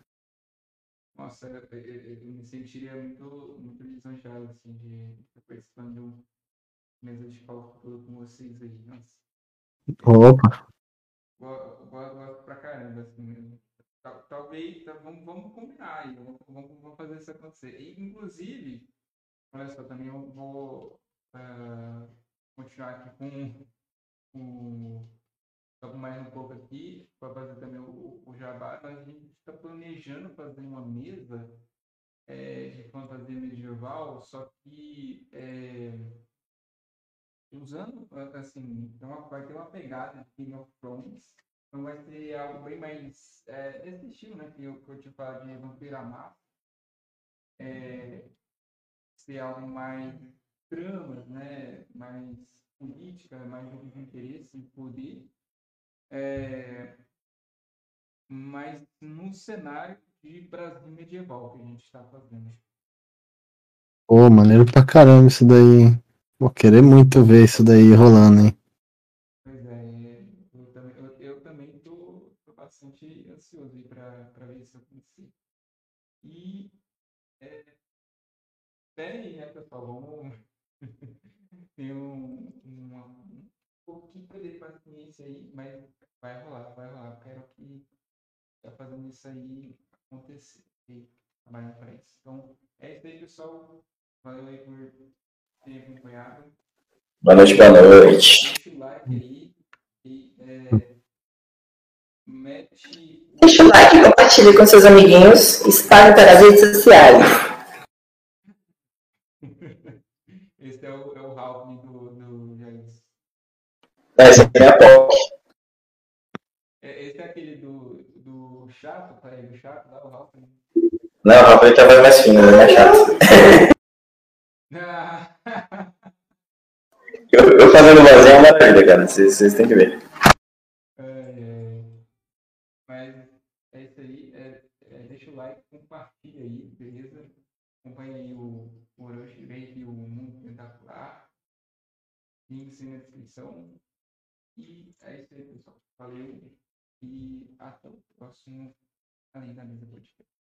Nossa, eu, eu, eu me sentiria muito, muito lisonjeado assim, de estar participando de um mesa de palco com vocês aí. Nossa. Opa! Gosto pra caramba, assim mesmo. Talvez, tá, vamos, vamos combinar aí, vamos, vamos, vamos fazer isso acontecer. E, inclusive, olha só, também eu vou uh, continuar aqui com, Só mais um pouco aqui, para fazer também o, o jabá, mas a gente está planejando fazer uma mesa é, de fantasia medieval, só que é, usando, assim, uma, vai ter uma pegada de King of Thrones, então vai ser algo bem mais é, desse estilo, né, que eu, que eu te falo de Vampira Massa, é, ser algo mais tramas, né, mais política, mais de interesse e poder, é, mas no cenário de Brasil medieval que a gente está fazendo. Pô, maneiro pra caramba isso daí. Vou querer muito ver isso daí rolando, hein? Pois é, eu também, eu, eu também tô, tô bastante ansioso aí pra, pra ver isso acontecer. E é, bem, né, pessoal, vamos ter um, uma, um pouquinho de paciência aí, mas vai rolar, vai rolar. Eu quero que tá fazendo isso aí acontecer e trabalhar para isso. Então, é isso aí, pessoal. Valeu aí por ter acompanhado. Boa noite, boa noite. Deixa o like aí e é, mete. Deixa o like, compartilhe com seus amiguinhos, espalhe para as redes sociais. Esse é o, é o Ralph do, do Jair. Essa é a POC. É, esse é aquele do, chato, pai, o chato lá, o Ralph. Não, o Rafael tem a voz mais fina, né? Mais chato. Eu, eu fazendo vozinha é uma maravilha, cara. Vocês vocês têm que ver. ai. Mas é isso aí. É, é, deixa o like, compartilha aí, beleza? Acompanha aí o, o vem aqui o Mundo. Links na descrição. E é isso aí, pessoal. Valeu. E até o próximo Além da Mesa Podcast.